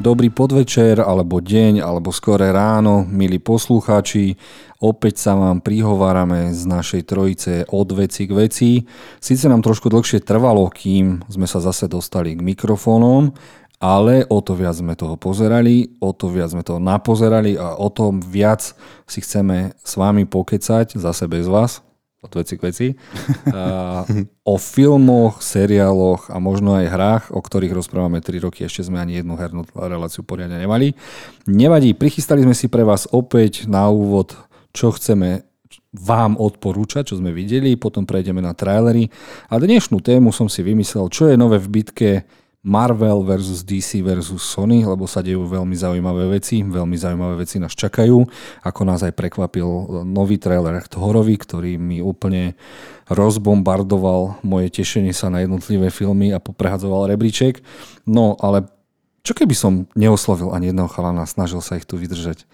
Dobrý podvečer, alebo deň, alebo skore ráno, milí poslucháči. Opäť sa vám prihovárame z našej trojice od veci k veci. Sice nám trošku dlhšie trvalo, kým sme sa zase dostali k mikrofónom, ale o to viac sme toho pozerali, o to viac sme toho napozerali a o to viac si chceme s vami pokecať, zase bez vás, od veci k veci, o filmoch, seriáloch a možno aj hrách, o ktorých rozprávame 3 roky, ešte sme ani jednu hernú reláciu poriadne nemali. Nevadí, prichystali sme si pre vás opäť na úvod, čo chceme vám odporúčať, čo sme videli, potom prejdeme na trailery. A dnešnú tému som si vymyslel, čo je nové v bitke Marvel versus DC versus Sony, lebo sa dejú veľmi zaujímavé veci, veľmi zaujímavé veci nás čakajú, ako nás aj prekvapil nový trailer Thorovi, ktorý mi úplne rozbombardoval moje tešenie sa na jednotlivé filmy a poprehadzoval rebríček. No ale čo keby som neoslovil ani jedného chalana, snažil sa ich tu vydržať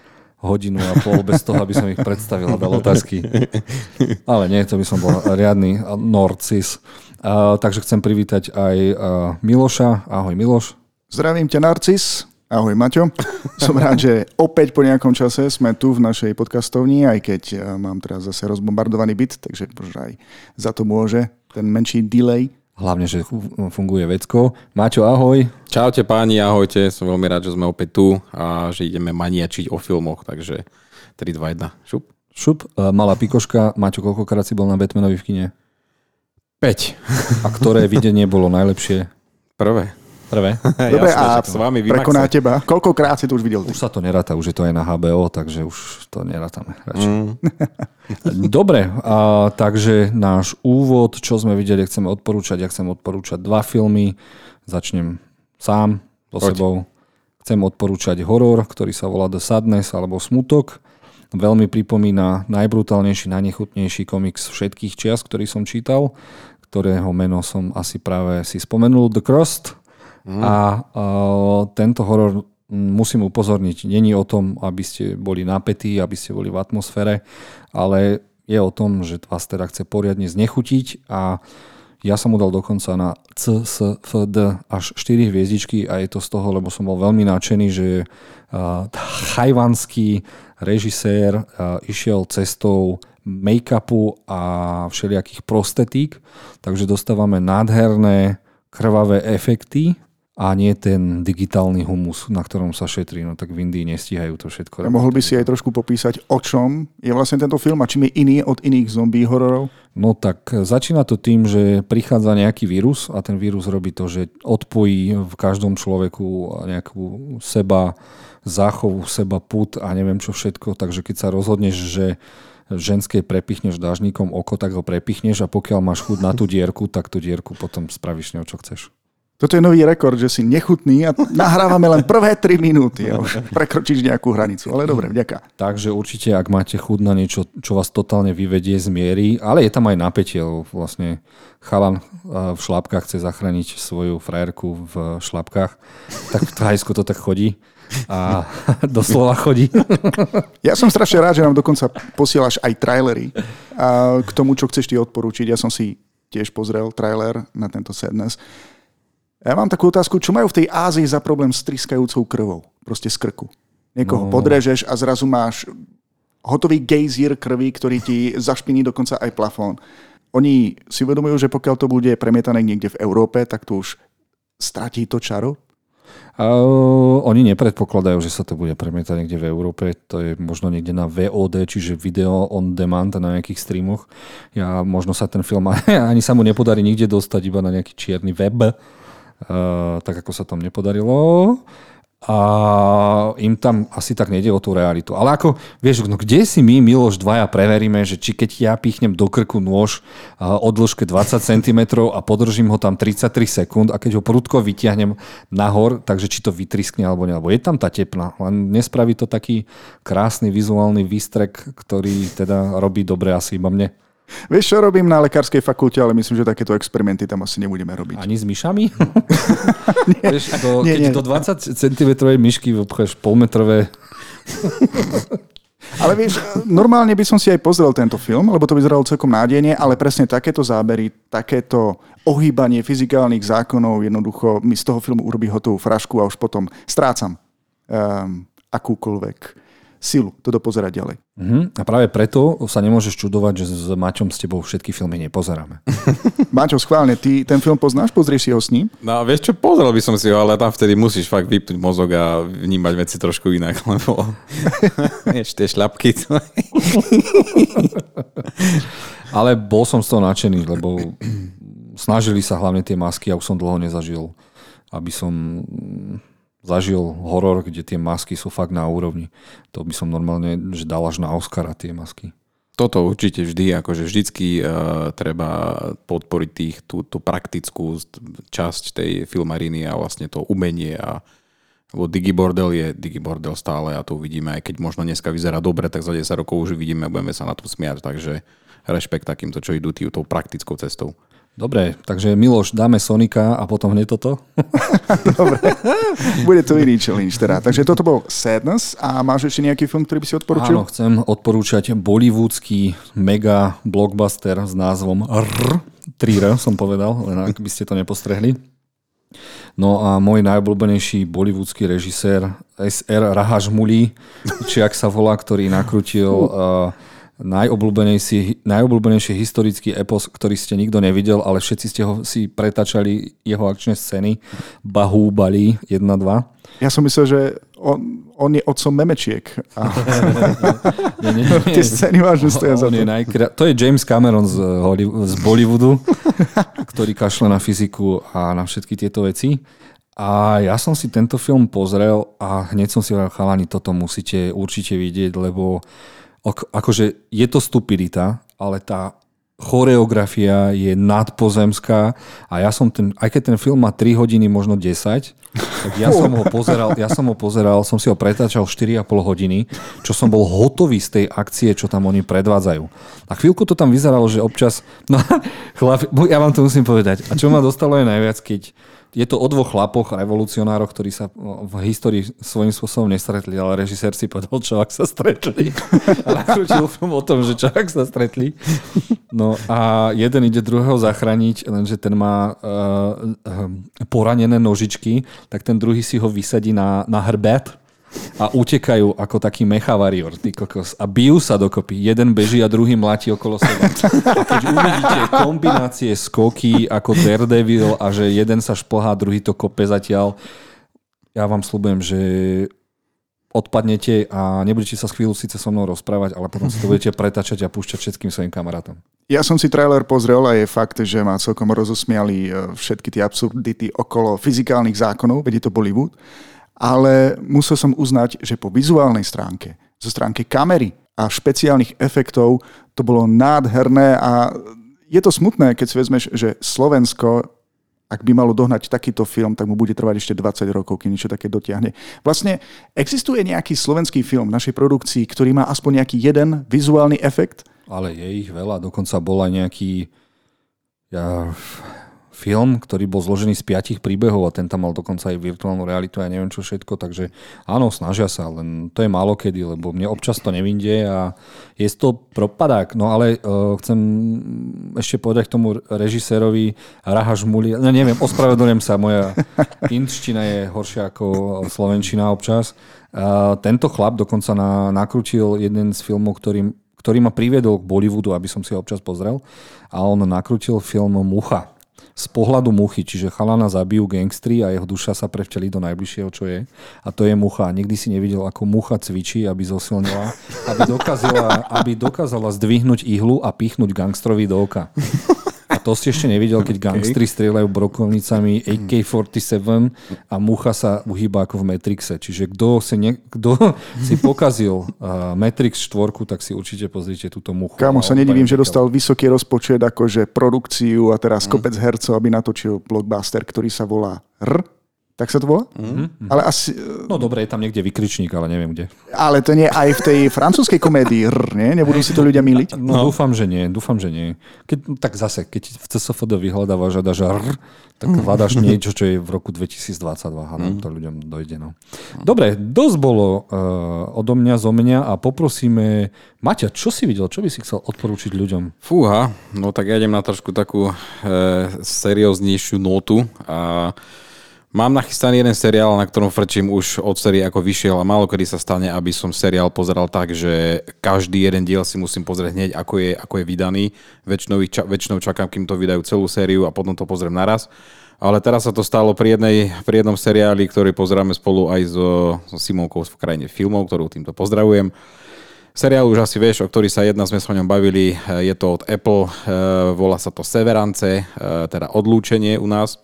hodinu a pol bez toho, aby som ich predstavil a dal otázky. Ale nie, to by som bol riadny Norcis. Takže chcem privítať aj Miloša. Ahoj Miloš. Zdravím ťa Narcis. Ahoj Maťo. Som rád, že opäť po nejakom čase sme tu v našej podcastovni, aj keď mám teraz zase rozbombardovaný byt, takže možno aj za to môže ten menší delay. Hlavne, že funguje vecko. Maťo, ahoj. Čaute páni, ahojte. Som veľmi rád, že sme opäť tu a že ideme maniačiť o filmoch, takže 3, 2, 1. Šup. Šup. Malá pikoška. Maťo, koľkokrát si bol na Batmanovi v kine? 5. A ktoré videnie bolo najlepšie? Prvé. Prvé? Dobre, a s vami prekoná teba. Koľkokrát si to už videl? Ty? Už sa to neráta, už je to aj na HBO, takže už to nerátame. Mm. Dobre, a, takže náš úvod, čo sme videli, chceme odporúčať. Ja chcem odporúčať dva filmy. Začnem sám, so Poď. sebou. Chcem odporúčať horor, ktorý sa volá The Sadness alebo Smutok. Veľmi pripomína najbrutálnejší, najnechutnejší komiks všetkých čias, ktorý som čítal, ktorého meno som asi práve si spomenul, The Crust. Mm. A uh, tento horor musím upozorniť, není o tom, aby ste boli napätí, aby ste boli v atmosfére, ale je o tom, že vás teda chce poriadne znechutiť a ja som mu dal dokonca na C, S, F, D až 4 hviezdičky a je to z toho, lebo som bol veľmi nadšený, že chajvanský režisér išiel cestou make-upu a všelijakých prostetík, takže dostávame nádherné krvavé efekty a nie ten digitálny humus, na ktorom sa šetrí. No tak v Indii nestíhajú to všetko. A mohol by si aj trošku popísať, o čom je vlastne tento film a čím je iný od iných zombie hororov? No tak začína to tým, že prichádza nejaký vírus a ten vírus robí to, že odpojí v každom človeku nejakú seba záchovu, seba put a neviem čo všetko. Takže keď sa rozhodneš, že ženskej prepichneš dážnikom oko, tak ho prepichneš a pokiaľ máš chuť na tú dierku, tak tú dierku potom spravíš ňou, čo chceš. Toto je nový rekord, že si nechutný a nahrávame len prvé 3 minúty a už prekročíš nejakú hranicu. Ale dobre, vďaka. Takže určite, ak máte chuť na niečo, čo vás totálne vyvedie z miery, ale je tam aj napätie, vlastne chalan v šlapkách chce zachrániť svoju frajerku v šlapkách, tak v Thajsku to tak chodí a doslova chodí. Ja som strašne rád, že nám dokonca posielaš aj trailery k tomu, čo chceš ty odporúčiť. Ja som si tiež pozrel trailer na tento Sadness. Ja mám takú otázku, čo majú v tej Ázii za problém s triskajúcou krvou? Proste z krku. Niekoho no. podrežeš a zrazu máš hotový gejzír krvi, ktorý ti zašpiní dokonca aj plafón. Oni si uvedomujú, že pokiaľ to bude premietané niekde v Európe, tak to už stratí to čaro? Uh, oni nepredpokladajú, že sa to bude premietať niekde v Európe. To je možno niekde na VOD, čiže video on demand na nejakých streamoch. Ja možno sa ten film ani sa mu nepodarí nikde dostať, iba na nejaký čierny web tak ako sa tam nepodarilo. A im tam asi tak nejde o tú realitu. Ale ako, vieš, no kde si my, Miloš, dvaja preveríme, že či keď ja pichnem do krku nôž o dĺžke 20 cm a podržím ho tam 33 sekúnd a keď ho prudko vyťahnem nahor, takže či to vytriskne alebo nie. Lebo je tam tá tepna, len nespraví to taký krásny vizuálny výstrek, ktorý teda robí dobre asi iba mne. Vieš, čo robím na lekárskej fakulte, ale myslím, že takéto experimenty tam asi nebudeme robiť. Ani s myšami? nie, Vieš, do, nie, keď nie. do 20 cm myšky vpcheš polmetrové... Ale vieš, normálne by som si aj pozrel tento film, lebo to vyzeralo celkom nádejne, ale presne takéto zábery, takéto ohýbanie fyzikálnych zákonov jednoducho mi z toho filmu urobí hotovú frašku a už potom strácam um, akúkoľvek silu to dopozerať ďalej. Uh-huh. A práve preto sa nemôžeš čudovať, že s Maťom s tebou všetky filmy nepozeráme. Maťo, schválne, ty ten film poznáš? Pozrieš si ho s ním? No vieš čo, pozrel by som si ho, ale tam vtedy musíš fakt vypnúť mozog a vnímať veci trošku inak, lebo vieš, tie šľapky. ale bol som z toho nadšený, lebo snažili sa hlavne tie masky a už som dlho nezažil, aby som zažil horor, kde tie masky sú fakt na úrovni. To by som normálne že dal až na Oscara tie masky. Toto určite vždy, akože vždycky uh, treba podporiť tých, tú, tú praktickú časť tej filmariny a vlastne to umenie a lebo Digibordel je Digibordel stále a to uvidíme, aj keď možno dneska vyzerá dobre, tak za 10 rokov už vidíme a budeme sa na tom smiať, takže rešpekt takýmto, čo idú tou praktickou cestou. Dobre, takže Miloš, dáme Sonika a potom hneď toto? Dobre, bude to iný challenge teda. Takže toto bol Sadness a máš ešte nejaký film, ktorý by si odporučil? Áno, chcem odporúčať bollywoodský mega blockbuster s názvom R, 3R som povedal, len ak by ste to nepostrehli. No a môj najobľúbenejší bollywoodský režisér SR Rahajmuli, či ak sa volá, ktorý nakrutil uh, najobľúbenejší, najobľúbenejší historický epos, ktorý ste nikto nevidel, ale všetci ste ho si pretačali jeho akčné scény. Bahúbali 1-2. Ja som myslel, že on, on je otcom memečiek. A... nie, nie, nie. Tie scény vážne stoja za to. Je najkra... To je James Cameron z, Hollywood, z Bollywoodu, ktorý kašle na fyziku a na všetky tieto veci. A ja som si tento film pozrel a hneď som si hovoril, chalani, toto musíte určite vidieť, lebo akože je to stupidita, ale tá choreografia je nadpozemská a ja som ten, aj keď ten film má 3 hodiny, možno 10, tak ja som ho pozeral, ja som ho pozeral, som si ho pretáčal 4,5 hodiny, čo som bol hotový z tej akcie, čo tam oni predvádzajú. A chvíľku to tam vyzeralo, že občas, no chlap, ja vám to musím povedať, a čo ma dostalo je najviac, keď je to o dvoch chlapoch, revolucionároch, ktorí sa v histórii svojím spôsobom nestretli, ale režisér si povedal, čo ak sa stretli. A nakrútil film o tom, že čo ak sa stretli. No a jeden ide druhého zachrániť, lenže ten má uh, poranené nožičky, tak ten druhý si ho vysadí na, na hrbet a utekajú ako taký mechavarior, ty kokos. A bijú sa dokopy. Jeden beží a druhý mláti okolo seba. A keď uvidíte kombinácie skoky ako Daredevil a že jeden sa šplhá, druhý to kope zatiaľ, ja vám slúbujem, že odpadnete a nebudete sa chvíľu síce so mnou rozprávať, ale potom si to budete pretačať a púšťať všetkým svojim kamarátom. Ja som si trailer pozrel a je fakt, že ma celkom rozosmiali e, všetky tie absurdity okolo fyzikálnych zákonov, veď je to Bollywood ale musel som uznať, že po vizuálnej stránke, zo stránke kamery a špeciálnych efektov to bolo nádherné a je to smutné, keď si vezmeš, že Slovensko, ak by malo dohnať takýto film, tak mu bude trvať ešte 20 rokov, kým niečo také dotiahne. Vlastne existuje nejaký slovenský film v našej produkcii, ktorý má aspoň nejaký jeden vizuálny efekt? Ale je ich veľa, dokonca bol aj nejaký ja, film, ktorý bol zložený z piatich príbehov a ten tam mal dokonca aj virtuálnu realitu a ja neviem čo všetko, takže áno, snažia sa, len to je málo kedy, lebo mne občas to nevinde a je to propadák. No ale uh, chcem ešte povedať k tomu režisérovi Rahažmuli, no neviem, ospravedlňujem sa, moja inčtina je horšia ako slovenčina občas. Uh, tento chlap dokonca na, nakrútil jeden z filmov, ktorý, ktorý ma priviedol k Bollywoodu, aby som si ho občas pozrel. A on nakrútil film Mucha z pohľadu muchy, čiže chalana zabijú gangstri a jeho duša sa prevteli do najbližšieho, čo je. A to je mucha. Nikdy si nevidel, ako mucha cvičí, aby zosilnila, aby dokázala, aby dokázala zdvihnúť ihlu a pichnúť gangstrovi do oka. To ste ešte nevidel, keď okay. gangstri strieľajú brokovnicami AK-47 a mucha sa uhýba ako v Matrixe. Čiže kto si, ne, kto si pokazil uh, Matrix 4, tak si určite pozrite túto muchu. Kámo, sa nedivím, že dostal vysoký rozpočet, akože produkciu a teraz mm. kopec hercov, aby natočil blockbuster, ktorý sa volá R Tak sa to volá? Mm-hmm. Ale asi... No dobre, je tam niekde vykričník, ale neviem kde. Ale to nie aj v tej francúzskej komédii, rr, nie? Nebudú si to ľudia miliť? No, no. dúfam, že nie, dúfam, že nie. Keď, tak zase, keď v CSFD vyhľadávaš a dáš rr, tak hľadáš niečo, čo je v roku 2022 a nám to ľuďom dojde. No. Dobre, dosť bolo uh, odo mňa, zo mňa a poprosíme Maťa, čo si videl, čo by si chcel odporúčiť ľuďom? Fúha, no tak ja idem na trošku takú uh, serióznejšiu notu a Mám nachystaný jeden seriál, na ktorom frčím už od série ako vyšiel a málo kedy sa stane, aby som seriál pozeral tak, že každý jeden diel si musím pozrieť hneď, ako je, ako je vydaný. Väčšinou, ča, väčšinou čakám, kým to vydajú celú sériu a potom to pozriem naraz. Ale teraz sa to stalo pri, jednej, pri jednom seriáli, ktorý pozeráme spolu aj so, so Simonkou v krajine filmov, ktorú týmto pozdravujem. Seriál už asi vieš, o ktorý sa jedna sme s ňom bavili, je to od Apple, eh, volá sa to Severance, eh, teda odlúčenie u nás.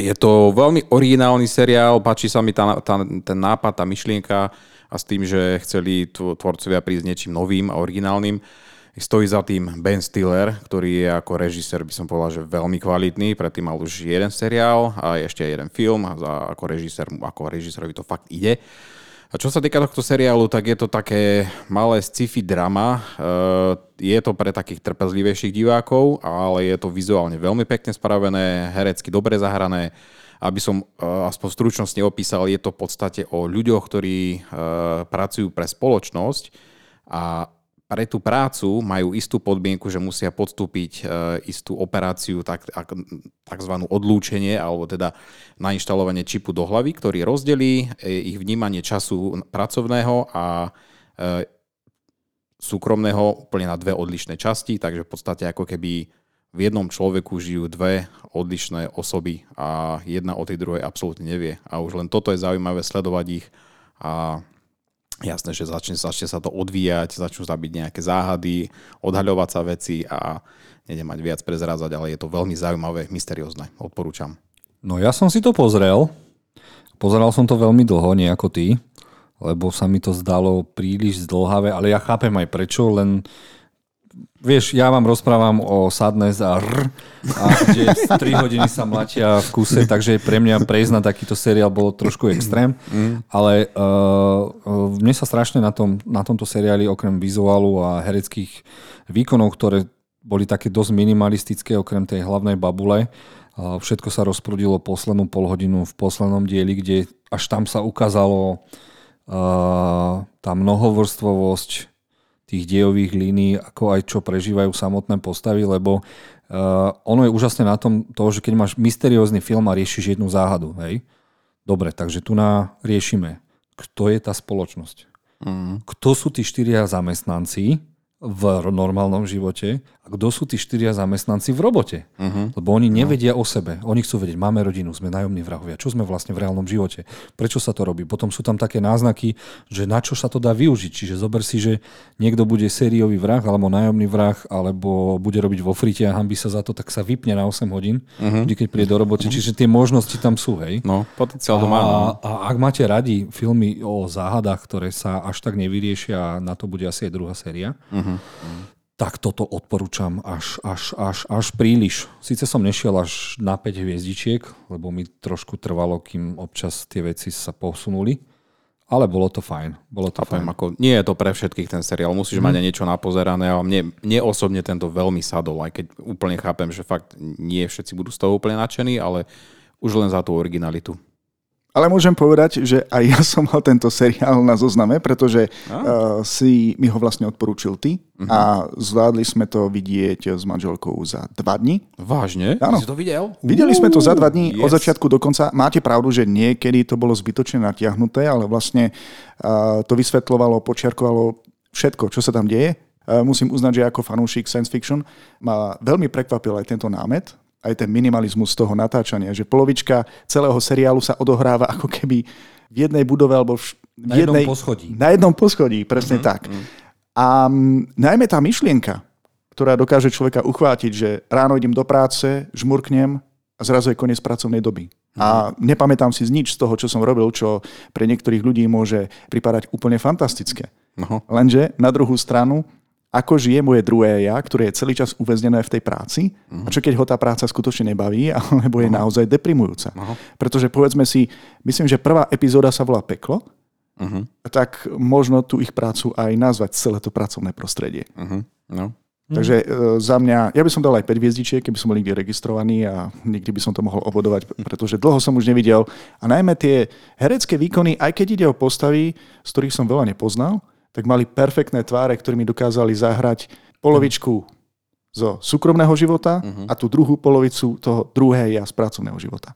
Je to veľmi originálny seriál, páči sa mi tá, tá, ten nápad, tá myšlienka a s tým, že chceli tvorcovia prísť niečím novým a originálnym. Stojí za tým Ben Stiller, ktorý je ako režisér, by som povedal, že veľmi kvalitný. Predtým mal už jeden seriál a ešte jeden film a ako režisér, ako režisérovi to fakt ide. A čo sa týka tohto seriálu, tak je to také malé sci-fi drama. Eh, je to pre takých trpezlivejších divákov, ale je to vizuálne veľmi pekne spravené, herecky dobre zahrané. Aby som eh, aspoň v opísal, je to v podstate o ľuďoch, ktorí eh, pracujú pre spoločnosť a pre tú prácu majú istú podmienku, že musia podstúpiť e, istú operáciu, tak, takzvanú odlúčenie, alebo teda nainštalovanie čipu do hlavy, ktorý rozdelí e, ich vnímanie času pracovného a e, súkromného úplne na dve odlišné časti, takže v podstate ako keby v jednom človeku žijú dve odlišné osoby a jedna o tej druhej absolútne nevie. A už len toto je zaujímavé sledovať ich a jasné, že začne, začne sa to odvíjať, začnú sa byť nejaké záhady, odhaľovať sa veci a nedem mať viac prezrázať, ale je to veľmi zaujímavé, mysteriózne. Odporúčam. No ja som si to pozrel. Pozeral som to veľmi dlho, nie ako ty, lebo sa mi to zdalo príliš zdlhavé, ale ja chápem aj prečo, len vieš, ja vám rozprávam o Sadness a R, a kde 3 hodiny sa mlatia v kuse, takže pre mňa prejsť na takýto seriál bolo trošku extrém, mm. ale uh, mne sa strašne na, tom, na tomto seriáli okrem vizuálu a hereckých výkonov, ktoré boli také dosť minimalistické okrem tej hlavnej babule, uh, všetko sa rozprudilo poslednú polhodinu v poslednom dieli, kde až tam sa ukázalo uh, tá mnohovrstvovosť tých dejových línií, ako aj čo prežívajú samotné postavy, lebo uh, ono je úžasné na tom to, že keď máš mysteriózny film a riešiš jednu záhadu, hej? Dobre, takže tu na riešime, kto je tá spoločnosť. Mm. Kto sú tí štyria zamestnanci, v normálnom živote a kto sú tí štyria zamestnanci v robote. Uh-huh. Lebo oni nevedia uh-huh. o sebe. Oni chcú vedieť, máme rodinu, sme nájomní vrahovia, čo sme vlastne v reálnom živote, prečo sa to robí. Potom sú tam také náznaky, že na čo sa to dá využiť. Čiže zober si, že niekto bude sériový vrah alebo nájomný vrah, alebo bude robiť vo frite a hambí sa za to, tak sa vypne na 8 hodín, uh-huh. keď príde do roboty. Uh-huh. Čiže tie možnosti tam sú, hej. No, potenciál to má. A, no. a ak máte radi filmy o záhadách, ktoré sa až tak nevyriešia, na to bude asi aj druhá séria, uh-huh uh-huh. tak toto odporúčam až, až, až, až príliš. Sice som nešiel až na 5 hviezdičiek, lebo mi trošku trvalo, kým občas tie veci sa posunuli. Ale bolo to fajn. Bolo to fajn. Ako, nie je to pre všetkých ten seriál. Musíš mm. mať niečo napozerané, ale mne, mne osobne tento veľmi sadol, aj keď úplne chápem, že fakt nie všetci budú z toho úplne nadšení, ale už len za tú originalitu. Ale môžem povedať, že aj ja som mal tento seriál na zozname, pretože uh, si mi ho vlastne odporúčil ty uh-huh. a zvládli sme to vidieť s manželkou za dva dní. Vážne? Áno. Si to videl? Videli sme to za dva dní, yes. od začiatku do konca. Máte pravdu, že niekedy to bolo zbytočne natiahnuté, ale vlastne uh, to vysvetľovalo, počiarkovalo všetko, čo sa tam deje. Uh, musím uznať, že ako fanúšik science fiction ma veľmi prekvapil aj tento námet, aj ten minimalizmus toho natáčania, že polovička celého seriálu sa odohráva ako keby v jednej budove alebo v, na jednej, jednom poschodí. Na jednom poschodí, presne mm-hmm. tak. Mm. A m, najmä tá myšlienka, ktorá dokáže človeka uchvátiť, že ráno idem do práce, žmurknem a zrazu je koniec pracovnej doby. A nepamätám si nič z toho, čo som robil, čo pre niektorých ľudí môže pripadať úplne fantastické. Uh-huh. Lenže na druhú stranu ako žije moje druhé ja, ktoré je celý čas uväznené v tej práci uh-huh. a čo keď ho tá práca skutočne nebaví, alebo je uh-huh. naozaj deprimujúca. Uh-huh. Pretože povedzme si, myslím, že prvá epizóda sa volá Peklo, uh-huh. tak možno tú ich prácu aj nazvať celé to pracovné prostredie. Uh-huh. No. Takže e, za mňa, ja by som dal aj 5 hviezdičiek, keby som bol niekde registrovaný a nikdy by som to mohol obodovať, pretože dlho som už nevidel. A najmä tie herecké výkony, aj keď ide o postavy, z ktorých som veľa nepoznal, tak mali perfektné tváre, ktorými dokázali zahrať polovičku zo súkromného života uh-huh. a tú druhú polovicu toho druhé ja z pracovného života.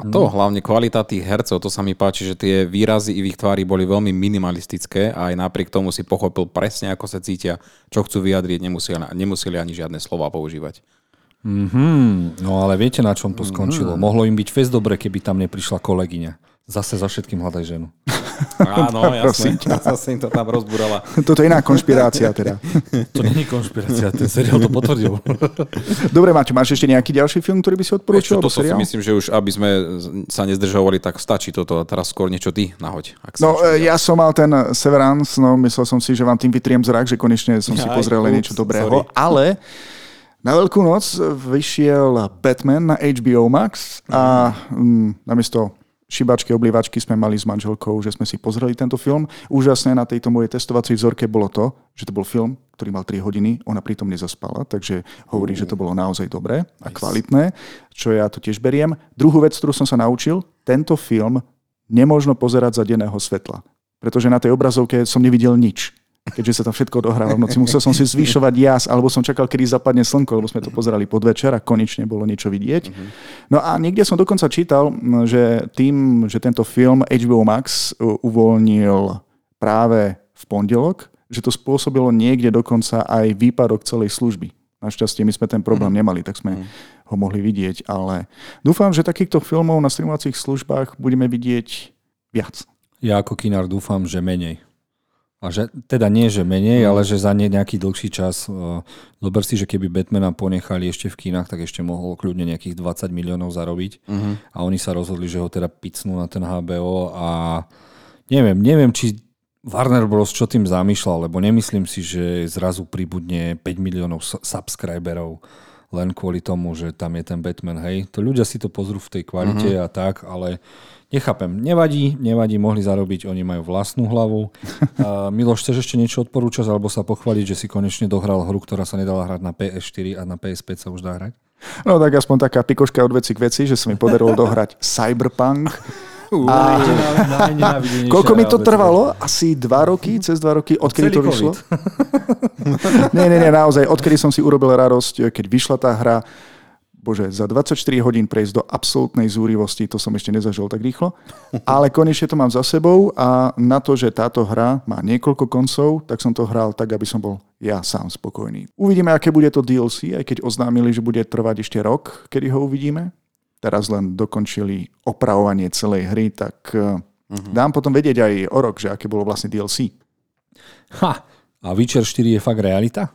A to hlavne kvalita tých hercov, to sa mi páči, že tie výrazy i v ich tvári boli veľmi minimalistické a aj napriek tomu si pochopil presne, ako sa cítia, čo chcú vyjadriť, nemuseli, nemuseli ani žiadne slova používať. Mm-hmm. No ale viete, na čom to skončilo? Mm-hmm. Mohlo im byť fest dobre, keby tam neprišla kolegyňa. Zase za všetkým hľadaj ženu. Áno, jasne. Zase im to tam rozbúrala. Toto je iná konšpirácia teda. To není konšpirácia, ten seriál to potvrdil. Dobre, Maťo, máš ešte nejaký ďalší film, ktorý by si odporúčil? Toto si myslím, že už aby sme sa nezdržovali, tak stačí toto. A teraz skôr niečo ty nahoď. Ak no, ja som mal ten Severance, no myslel som si, že vám tým vytriem zrak, že konečne som si pozrel ups, niečo dobrého. Sorry. Ale na Veľkú noc vyšiel Batman na HBO Max a mm, namiesto šibačky, oblívačky sme mali s manželkou, že sme si pozreli tento film. Úžasné na tejto mojej testovacej vzorke bolo to, že to bol film, ktorý mal 3 hodiny, ona pritom nezaspala, takže hovorí, že to bolo naozaj dobré a kvalitné, čo ja to tiež beriem. Druhú vec, ktorú som sa naučil, tento film nemôžno pozerať za denného svetla, pretože na tej obrazovke som nevidel nič keďže sa tam všetko odohráva v noci. Musel som si zvyšovať jas, alebo som čakal, kedy zapadne slnko, lebo sme to pozerali podvečer a konečne bolo niečo vidieť. No a niekde som dokonca čítal, že tým, že tento film HBO Max uvoľnil práve v pondelok, že to spôsobilo niekde dokonca aj výpadok celej služby. Našťastie my sme ten problém mhm. nemali, tak sme mhm. ho mohli vidieť, ale dúfam, že takýchto filmov na streamovacích službách budeme vidieť viac. Ja ako kinár dúfam, že menej. A že, teda nie, že menej, mm. ale že za ne nejaký dlhší čas. Uh, zober si, že keby Batmana ponechali ešte v kínach, tak ešte mohol kľudne nejakých 20 miliónov zarobiť. Mm-hmm. A oni sa rozhodli, že ho teda picnú na ten HBO a neviem, neviem, či Warner Bros. čo tým zamýšľal, lebo nemyslím si, že zrazu pribudne 5 miliónov subscriberov len kvôli tomu, že tam je ten Batman, hej. To ľudia si to pozrú v tej kvalite mm-hmm. a tak, ale Nechápem, nevadí, nevadí, mohli zarobiť, oni majú vlastnú hlavu. Uh, Miloš, chceš ešte niečo odporúčať alebo sa pochváliť, že si konečne dohral hru, ktorá sa nedala hrať na PS4 a na PS5 sa už dá hrať? No tak aspoň taká pikoška od veci k veci, že sa mi podarilo dohrať Cyberpunk. A koľko mi to trvalo? Asi dva roky, cez dva roky, odkedy to vyšlo? nie, nie, nie, naozaj, odkedy som si urobil radosť, keď vyšla tá hra, bože, za 24 hodín prejsť do absolútnej zúrivosti, to som ešte nezažil tak rýchlo, ale konečne to mám za sebou a na to, že táto hra má niekoľko koncov, tak som to hral tak, aby som bol ja sám spokojný. Uvidíme, aké bude to DLC, aj keď oznámili, že bude trvať ešte rok, kedy ho uvidíme. Teraz len dokončili opravovanie celej hry, tak uh-huh. dám potom vedieť aj o rok, že aké bolo vlastne DLC. Ha! A Witcher 4 je fakt realita?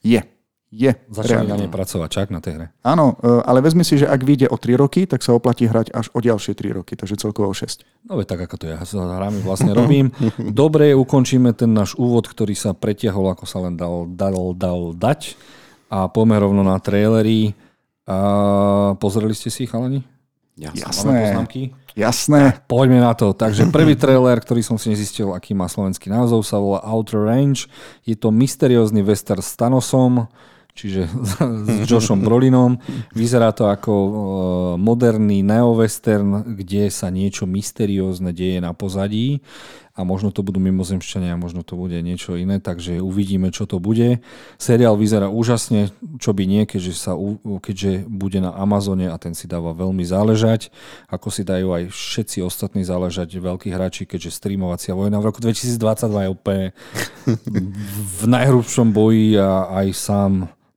Je je. Začali na nej pracovať, čak na tej hre. Áno, e, ale vezmi si, že ak vyjde o 3 roky, tak sa oplatí hrať až o ďalšie 3 roky, takže celkovo o 6. No veď tak, ako to ja sa hrami vlastne robím. Dobre, ukončíme ten náš úvod, ktorý sa pretiahol, ako sa len dal, dal, dal dať. A poďme rovno na trailery. A pozreli ste si ich, chalani? Jasné. Jasné. Poďme na to. Takže prvý trailer, ktorý som si nezistil, aký má slovenský názov, sa volá Outer Range. Je to mysteriózny western s Thanosom čiže s Joshom Brolinom. Vyzerá to ako e, moderný neowestern, kde sa niečo mysteriózne deje na pozadí a možno to budú mimozemšťania, možno to bude niečo iné, takže uvidíme, čo to bude. Seriál vyzerá úžasne, čo by nie, keďže, sa, keďže bude na Amazone a ten si dáva veľmi záležať, ako si dajú aj všetci ostatní záležať veľkí hráči, keďže streamovacia vojna v roku 2022 je úplne v najhrubšom boji a aj sám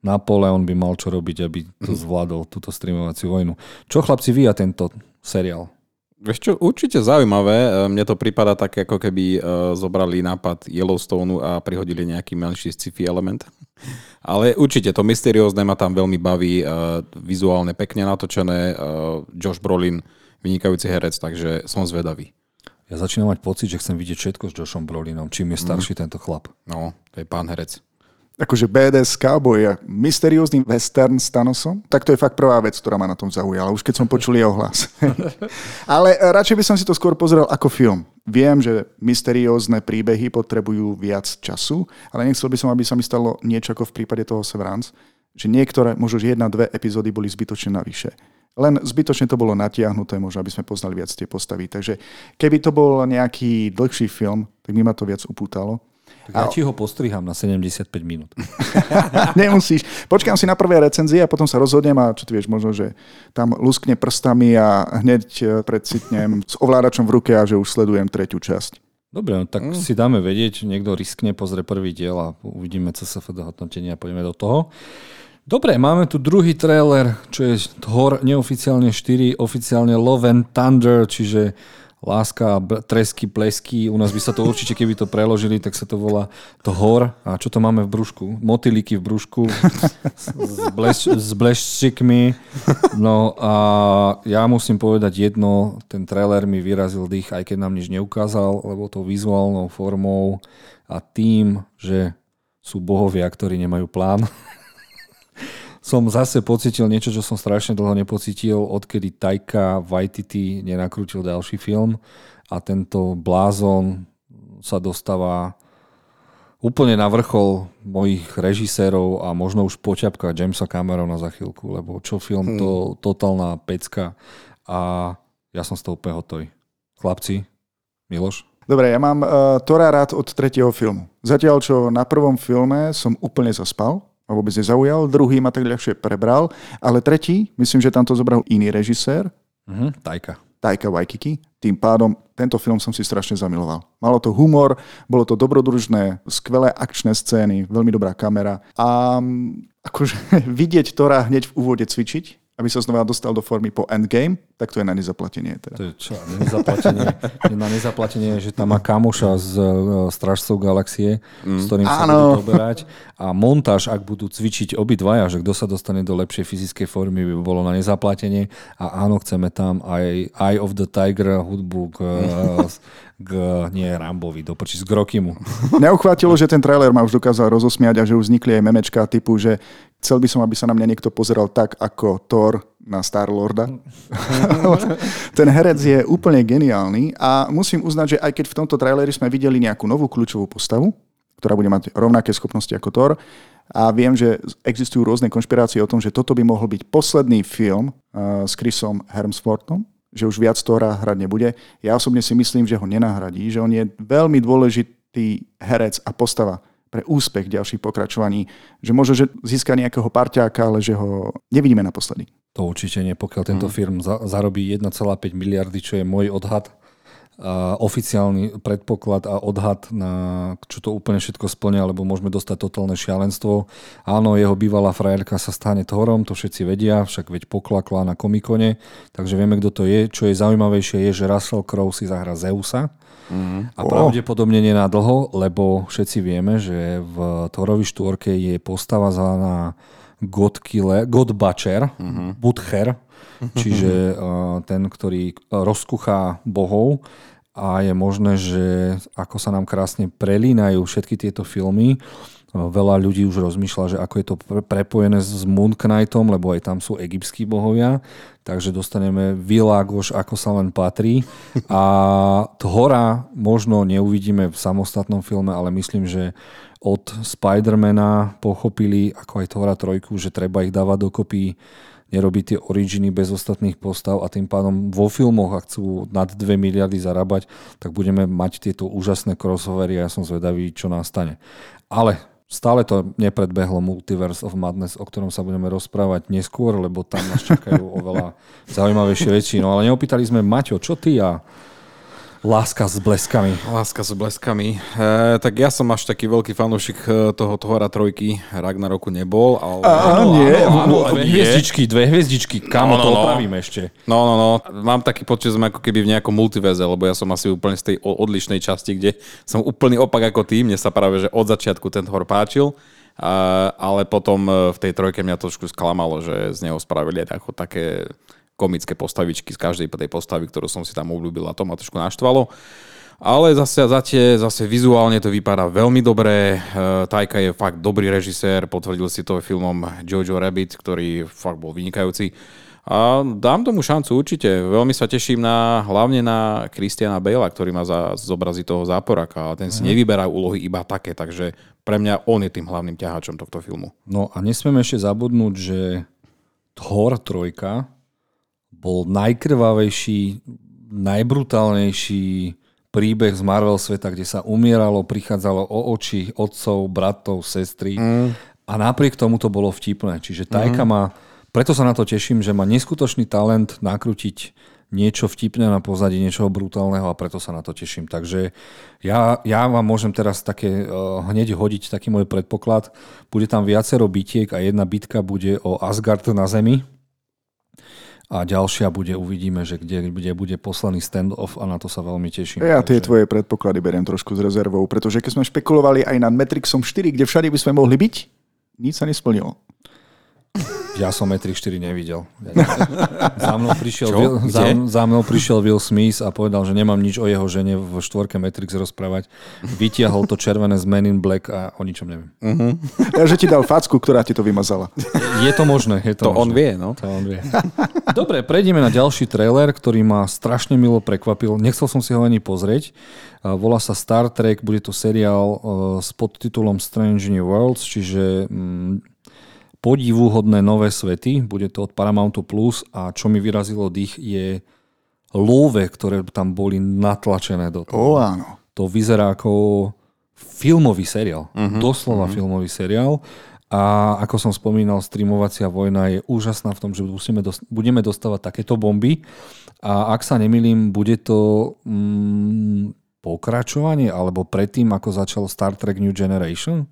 Napoleon by mal čo robiť, aby to zvládol, túto streamovaciu vojnu. Čo chlapci vy a tento seriál? Vieš čo, určite zaujímavé. E, mne to prípada tak, ako keby uh, zobrali nápad Yellowstoneu a prihodili nejaký menší sci-fi element. Ale určite to mysteriózne ma tam veľmi baví, uh, vizuálne pekne natočené, Josh Brolin, vynikajúci herec, takže som zvedavý. Ja začínam mať pocit, že chcem vidieť všetko s Joshom Brolinom, čím je starší mm. tento chlap. No, to je pán herec. Akože BDS cowboy a mysteriózny western s Thanosom, tak to je fakt prvá vec, ktorá ma na tom zaujala, už keď som počul jeho hlas. Ale radšej by som si to skôr pozrel ako film. Viem, že mysteriózne príbehy potrebujú viac času, ale nechcel by som, aby sa mi stalo niečo ako v prípade toho Severance, že niektoré, možno jedna, dve epizódy boli zbytočne navyše. Len zbytočne to bolo natiahnuté, možno aby sme poznali viac tie postavy. Takže keby to bol nejaký dlhší film, tak mi ma to viac upútalo. Tak ja ti ho postriham na 75 minút. Nemusíš. Počkám si na prvé recenzie a potom sa rozhodnem a čo ty vieš, možno, že tam luskne prstami a hneď e, predsitnem s ovládačom v ruke a že už sledujem tretiu časť. Dobre, no, tak mm. si dáme vedieť, niekto riskne, pozrie prvý diel a uvidíme CSFD hodnotenie a poďme do toho. Dobre, máme tu druhý trailer, čo je Thor neoficiálne 4, oficiálne Love and Thunder, čiže láska, tresky, plesky. U nás by sa to určite, keby to preložili, tak sa to volá to hor. A čo to máme v brúšku? Motýliky v brúšku s, bleš, s bleščikmi. No a ja musím povedať jedno, ten trailer mi vyrazil dých, aj keď nám nič neukázal, lebo to vizuálnou formou a tým, že sú bohovia, ktorí nemajú plán som zase pocitil niečo, čo som strašne dlho nepocitil, odkedy Taika Waititi nenakrútil ďalší film a tento blázon sa dostáva úplne na vrchol mojich režisérov a možno už poťapka Jamesa Camerona za chvíľku, lebo čo film, to hmm. totálna pecka a ja som z toho úplne hotový. Chlapci, Miloš? Dobre, ja mám uh, Tora rád od tretieho filmu. Zatiaľ, čo na prvom filme som úplne zaspal, ma vôbec nezaujal, druhý ma tak ľahšie prebral, ale tretí, myslím, že tam to zobral iný režisér. Uh-huh, Tajka. Tajka Waikiki. Tým pádom tento film som si strašne zamiloval. Malo to humor, bolo to dobrodružné, skvelé akčné scény, veľmi dobrá kamera a mm, akože vidieť Tora hneď v úvode cvičiť, aby sa znova dostal do formy po Endgame, tak to je na nezaplatenie. Teda. To je čo, nezaplatenie, na nezaplatenie, že tam má kamoša z uh, Strážcov galaxie, mm. s ktorým sa budú oberať. A montáž, ak budú cvičiť obidvaja, že kto sa dostane do lepšej fyzickej formy, by bolo na nezaplatenie. A áno, chceme tam aj Eye of the Tiger hudbu k, k nie Rambovi, do prči, z Grokimu. Neuchvátilo, že ten trailer ma už dokázal rozosmiať a že už vznikli aj memečka typu, že chcel by som, aby sa na mňa niekto pozeral tak, ako Thor na Star-Lorda. Ten herec je úplne geniálny a musím uznať, že aj keď v tomto traileri sme videli nejakú novú kľúčovú postavu, ktorá bude mať rovnaké schopnosti ako Thor, a viem, že existujú rôzne konšpirácie o tom, že toto by mohol byť posledný film uh, s Chrisom Hemsworthom, že už viac Thora hrať nebude. Ja osobne si myslím, že ho nenahradí, že on je veľmi dôležitý herec a postava pre úspech ďalších pokračovaní, že možno, že získa nejakého parťáka, ale že ho nevidíme naposledy. To určite nie, pokiaľ tento mm. firm za, zarobí 1,5 miliardy, čo je môj odhad, a oficiálny predpoklad a odhad, na čo to úplne všetko splňa, lebo môžeme dostať totálne šialenstvo. Áno, jeho bývalá frajerka sa stane Thorom, to všetci vedia, však veď poklakla na komikone, takže vieme, kto to je. Čo je zaujímavejšie je, že Russell Crowe si zahra Zeusa, Mm. A pravdepodobne nie na dlho, lebo všetci vieme, že v Thorovi štvorke je postava zvaná God, Killer, God Butcher, mm-hmm. Butcher, čiže uh, ten, ktorý rozkuchá bohov a je možné, že ako sa nám krásne prelínajú všetky tieto filmy, Veľa ľudí už rozmýšľa, že ako je to prepojené s Moon Knightom, lebo aj tam sú egyptskí bohovia, takže dostaneme Világoš, ako sa len patrí. A Thora možno neuvidíme v samostatnom filme, ale myslím, že od Spidermana pochopili, ako aj Thora trojku, že treba ich dávať dokopy nerobiť tie originy bez ostatných postav a tým pádom vo filmoch, ak chcú nad 2 miliardy zarábať, tak budeme mať tieto úžasné crossovery a ja som zvedavý, čo nastane. Ale Stále to nepredbehlo Multiverse of Madness, o ktorom sa budeme rozprávať neskôr, lebo tam nás čakajú oveľa zaujímavejšie veci. No ale neopýtali sme, Maťo, čo ty a Láska s bleskami. Láska s bleskami. E, tak ja som až taký veľký fanúšik e, toho Thora trojky. Ragnaroku nebol. Ale... Á, nie. Áno, áno, dve hviezdičky, dve hviezdičky. Kamo no, no, to no. opravíme ešte. No, no, no. Mám taký pocit, že sme ako keby v nejakom multiverze, lebo ja som asi úplne z tej odlišnej časti, kde som úplný opak ako ty. Mne sa práve, že od začiatku ten Thor páčil. Uh, ale potom e, v tej trojke mňa trošku sklamalo, že z neho spravili ako také komické postavičky z každej tej postavy, ktorú som si tam obľúbil a to ma trošku naštvalo. Ale zase, zase, zase vizuálne to vypadá veľmi dobre. Tajka je fakt dobrý režisér, potvrdil si to filmom Jojo Rabbit, ktorý fakt bol vynikajúci. A dám tomu šancu určite. Veľmi sa teším na, hlavne na Christiana Bale, ktorý má za, zobraziť toho záporaka. A ten si mm. nevyberá úlohy iba také, takže pre mňa on je tým hlavným ťahačom tohto filmu. No a nesmieme ešte zabudnúť, že Thor 3 bol najkrvavejší, najbrutálnejší príbeh z Marvel sveta, kde sa umieralo, prichádzalo o oči otcov, bratov, sestry. Mm. A napriek tomu to bolo vtipné. Čiže Tajka mm. má preto sa na to teším, že má neskutočný talent nakrútiť niečo vtipné na pozadí, niečoho brutálneho a preto sa na to teším. Takže ja, ja vám môžem teraz také uh, hneď hodiť taký môj predpoklad. Bude tam viacero bitiek a jedna bitka bude o Asgard na Zemi a ďalšia bude, uvidíme, že kde, kde bude poslaný stand-off a na to sa veľmi teším. Ja tie tvoje predpoklady beriem trošku s rezervou, pretože keď sme špekulovali aj nad Matrixom 4, kde všade by sme mohli byť, nič sa nesplnilo. Ja som Matrix 4 nevidel. za, mnou prišiel Will, za, za mnou prišiel Will Smith a povedal, že nemám nič o jeho žene v štvorke Matrix rozprávať. Vytiahol to červené z Men in Black a o ničom neviem. Uh-huh. Ja, že ti dal facku, ktorá ti to vymazala. Je to možné. Je to, to možné. on vie, no. To on vie. Dobre, prejdeme na ďalší trailer, ktorý ma strašne milo prekvapil. Nechcel som si ho ani pozrieť. Volá sa Star Trek, bude to seriál s podtitulom Strange New Worlds, čiže mm, podivuhodné nové svety, bude to od Paramountu Plus a čo mi vyrazilo dých je love, ktoré tam boli natlačené do toho. O, áno. To vyzerá ako filmový seriál. Uh-huh, Doslova uh-huh. filmový seriál. A ako som spomínal, streamovacia vojna je úžasná v tom, že budeme dostávať takéto bomby. A ak sa nemilím, bude to mm, pokračovanie alebo predtým, ako začal Star Trek New Generation?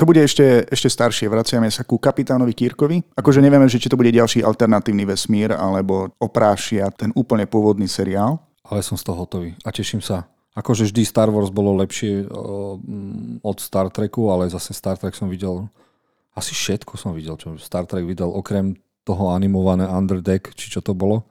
To bude ešte, ešte staršie. Vraciame sa ku kapitánovi Kirkovi. Akože nevieme, že či to bude ďalší alternatívny vesmír, alebo oprášia ten úplne pôvodný seriál. Ale som z toho hotový a teším sa. Akože vždy Star Wars bolo lepšie mm, od Star Treku, ale zase Star Trek som videl, asi všetko som videl, čo Star Trek videl, okrem toho animované Underdeck, či čo to bolo.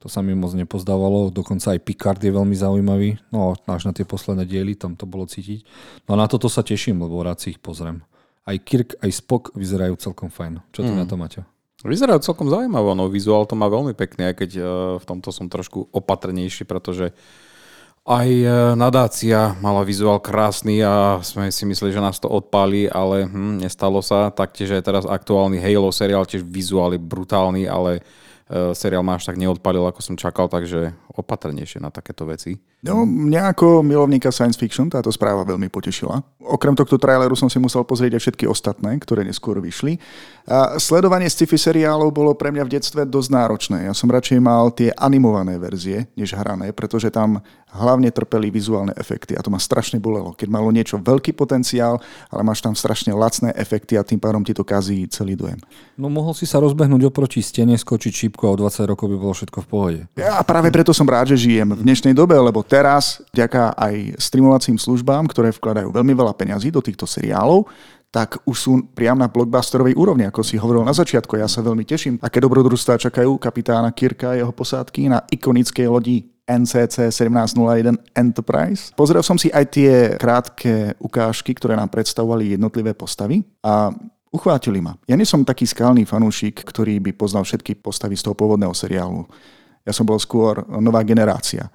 To sa mi moc nepozdávalo, dokonca aj Picard je veľmi zaujímavý, no až na tie posledné diely, tam to bolo cítiť. No a na toto sa teším, lebo rád si ich pozriem. Aj Kirk, aj Spock vyzerajú celkom fajn. Čo ty mm. na to, Maťo? Vyzerajú celkom zaujímavé, no vizuál to má veľmi pekný, aj keď uh, v tomto som trošku opatrnejší, pretože aj uh, nadácia mala vizuál krásny a sme si mysleli, že nás to odpálí, ale hm, nestalo sa. Taktiež aj teraz aktuálny Halo seriál, tiež vizuál je brutálny, ale uh, seriál ma až tak neodpalil, ako som čakal, takže opatrnejšie na takéto veci. No, mňa ako milovníka science fiction táto správa veľmi potešila. Okrem tohto traileru som si musel pozrieť aj všetky ostatné, ktoré neskôr vyšli. A sledovanie sci-fi seriálov bolo pre mňa v detstve dosť náročné. Ja som radšej mal tie animované verzie, než hrané, pretože tam hlavne trpeli vizuálne efekty a to ma strašne bolelo. Keď malo niečo veľký potenciál, ale máš tam strašne lacné efekty a tým pádom ti to kazí celý dojem. No mohol si sa rozbehnúť oproti stene, skočiť šípku a o 20 rokov by bolo všetko v pohode. Ja práve preto som rád, že žijem v dnešnej dobe, lebo teraz, vďaka aj streamovacím službám, ktoré vkladajú veľmi veľa peňazí do týchto seriálov, tak už sú priam na blockbusterovej úrovni, ako si hovoril na začiatku. Ja sa veľmi teším, aké dobrodružstvá čakajú kapitána Kirka a jeho posádky na ikonickej lodi NCC 1701 Enterprise. Pozrel som si aj tie krátke ukážky, ktoré nám predstavovali jednotlivé postavy a uchvátili ma. Ja nie som taký skalný fanúšik, ktorý by poznal všetky postavy z toho pôvodného seriálu. Ja som bol skôr nová generácia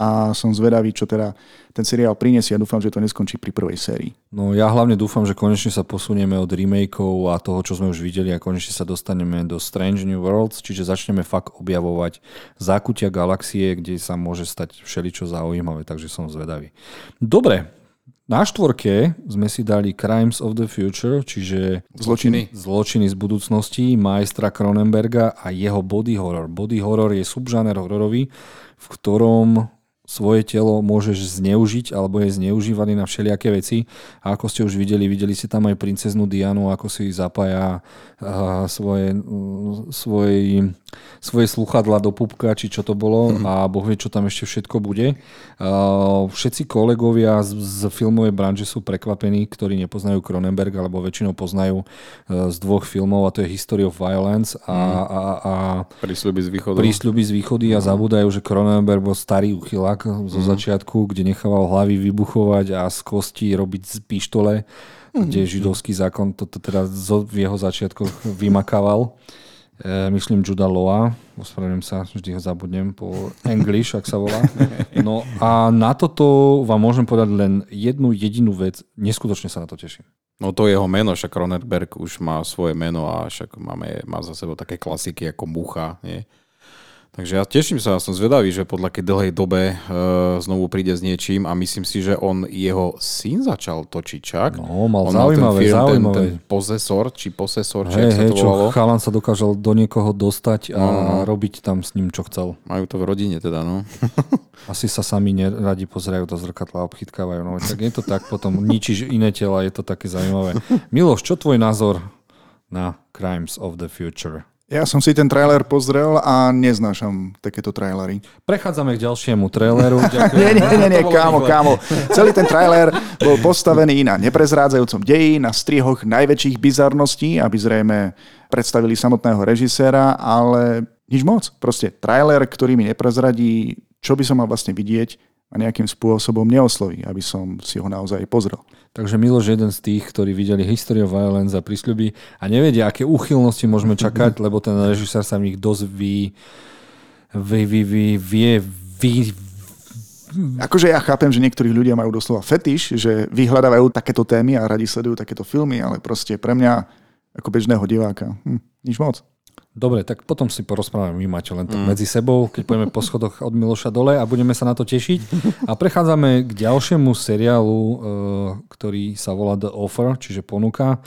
a som zvedavý, čo teda ten seriál prinesie a dúfam, že to neskončí pri prvej sérii. No ja hlavne dúfam, že konečne sa posunieme od remakeov a toho, čo sme už videli a konečne sa dostaneme do Strange New Worlds, čiže začneme fakt objavovať zákutia galaxie, kde sa môže stať všeličo zaujímavé, takže som zvedavý. Dobre, na štvorke sme si dali Crimes of the Future, čiže zločiny, zločiny z budúcnosti majstra Cronenberga a jeho body horror. Body horror je subžáner hororový, v ktorom svoje telo môžeš zneužiť alebo je zneužívaný na všelijaké veci. A ako ste už videli, videli ste tam aj princeznú Dianu, ako si zapája svoje, svoje, svoje sluchadla do pupka, či čo to bolo mm-hmm. a boh vie, čo tam ešte všetko bude. Všetci kolegovia z, z filmovej branže sú prekvapení, ktorí nepoznajú Cronenberg, alebo väčšinou poznajú e, z dvoch filmov a to je History of Violence a, mm. a, a Prísľuby z východu. Prísľuby z východy a mhm. zabúdajú, že Cronenberg bol starý uchylák, zo začiatku, kde nechával hlavy vybuchovať a z kostí robiť z pištole, kde židovský zákon toto teda v jeho začiatkoch vymakával. E, myslím Juda Loa, ospravedlňujem sa, vždy ho zabudnem po English, ak sa volá. No a na toto vám môžem povedať len jednu jedinú vec, neskutočne sa na to teším. No to jeho meno, však Cronenberg už má svoje meno a však máme, má za sebou také klasiky ako Mucha, nie? Takže ja teším sa, som zvedavý, že po takej dlhej dobe e, znovu príde s niečím a myslím si, že on, jeho syn začal točiť čak. No, mal on zaujímavé, ten film, zaujímavé. Ten, ten posesor, či posesor, či jak sa to čo volalo. chalan sa dokážal do niekoho dostať a No, no. robiť tam s ním, čo chcel. Majú to v rodine teda, no. Asi sa sami neradi pozerajú do zrkadla a obchytkávajú. No, tak je to tak, potom ničíš iné tela, je to také zaujímavé. Miloš, čo tvoj názor na Crimes of the Future? Ja som si ten trailer pozrel a neznášam takéto trailery. Prechádzame k ďalšiemu traileru. Nie, nie, nie, nie, kámo, kámo. Celý ten trailer bol postavený na neprezrádzajúcom deji, na strihoch najväčších bizarností, aby zrejme predstavili samotného režiséra, ale nič moc. Proste trailer, ktorý mi neprezradí, čo by som mal vlastne vidieť a nejakým spôsobom neosloví, aby som si ho naozaj pozrel. Takže Miloš je jeden z tých, ktorí videli History of Violence a prísľuby a nevedia, aké úchylnosti môžeme čakať, lebo ten režisér sa v nich dosť vy, vy, vy, vy, vie vy, Akože ja chápem, že niektorí ľudia majú doslova fetiš, že vyhľadávajú takéto témy a radi sledujú takéto filmy, ale proste pre mňa ako bežného diváka hm, nič moc. Dobre, tak potom si porozprávame my, Maťo, len tak medzi sebou, keď pôjdeme po schodoch od Miloša dole a budeme sa na to tešiť. A prechádzame k ďalšiemu seriálu, eh, ktorý sa volá The Offer, čiže ponuka.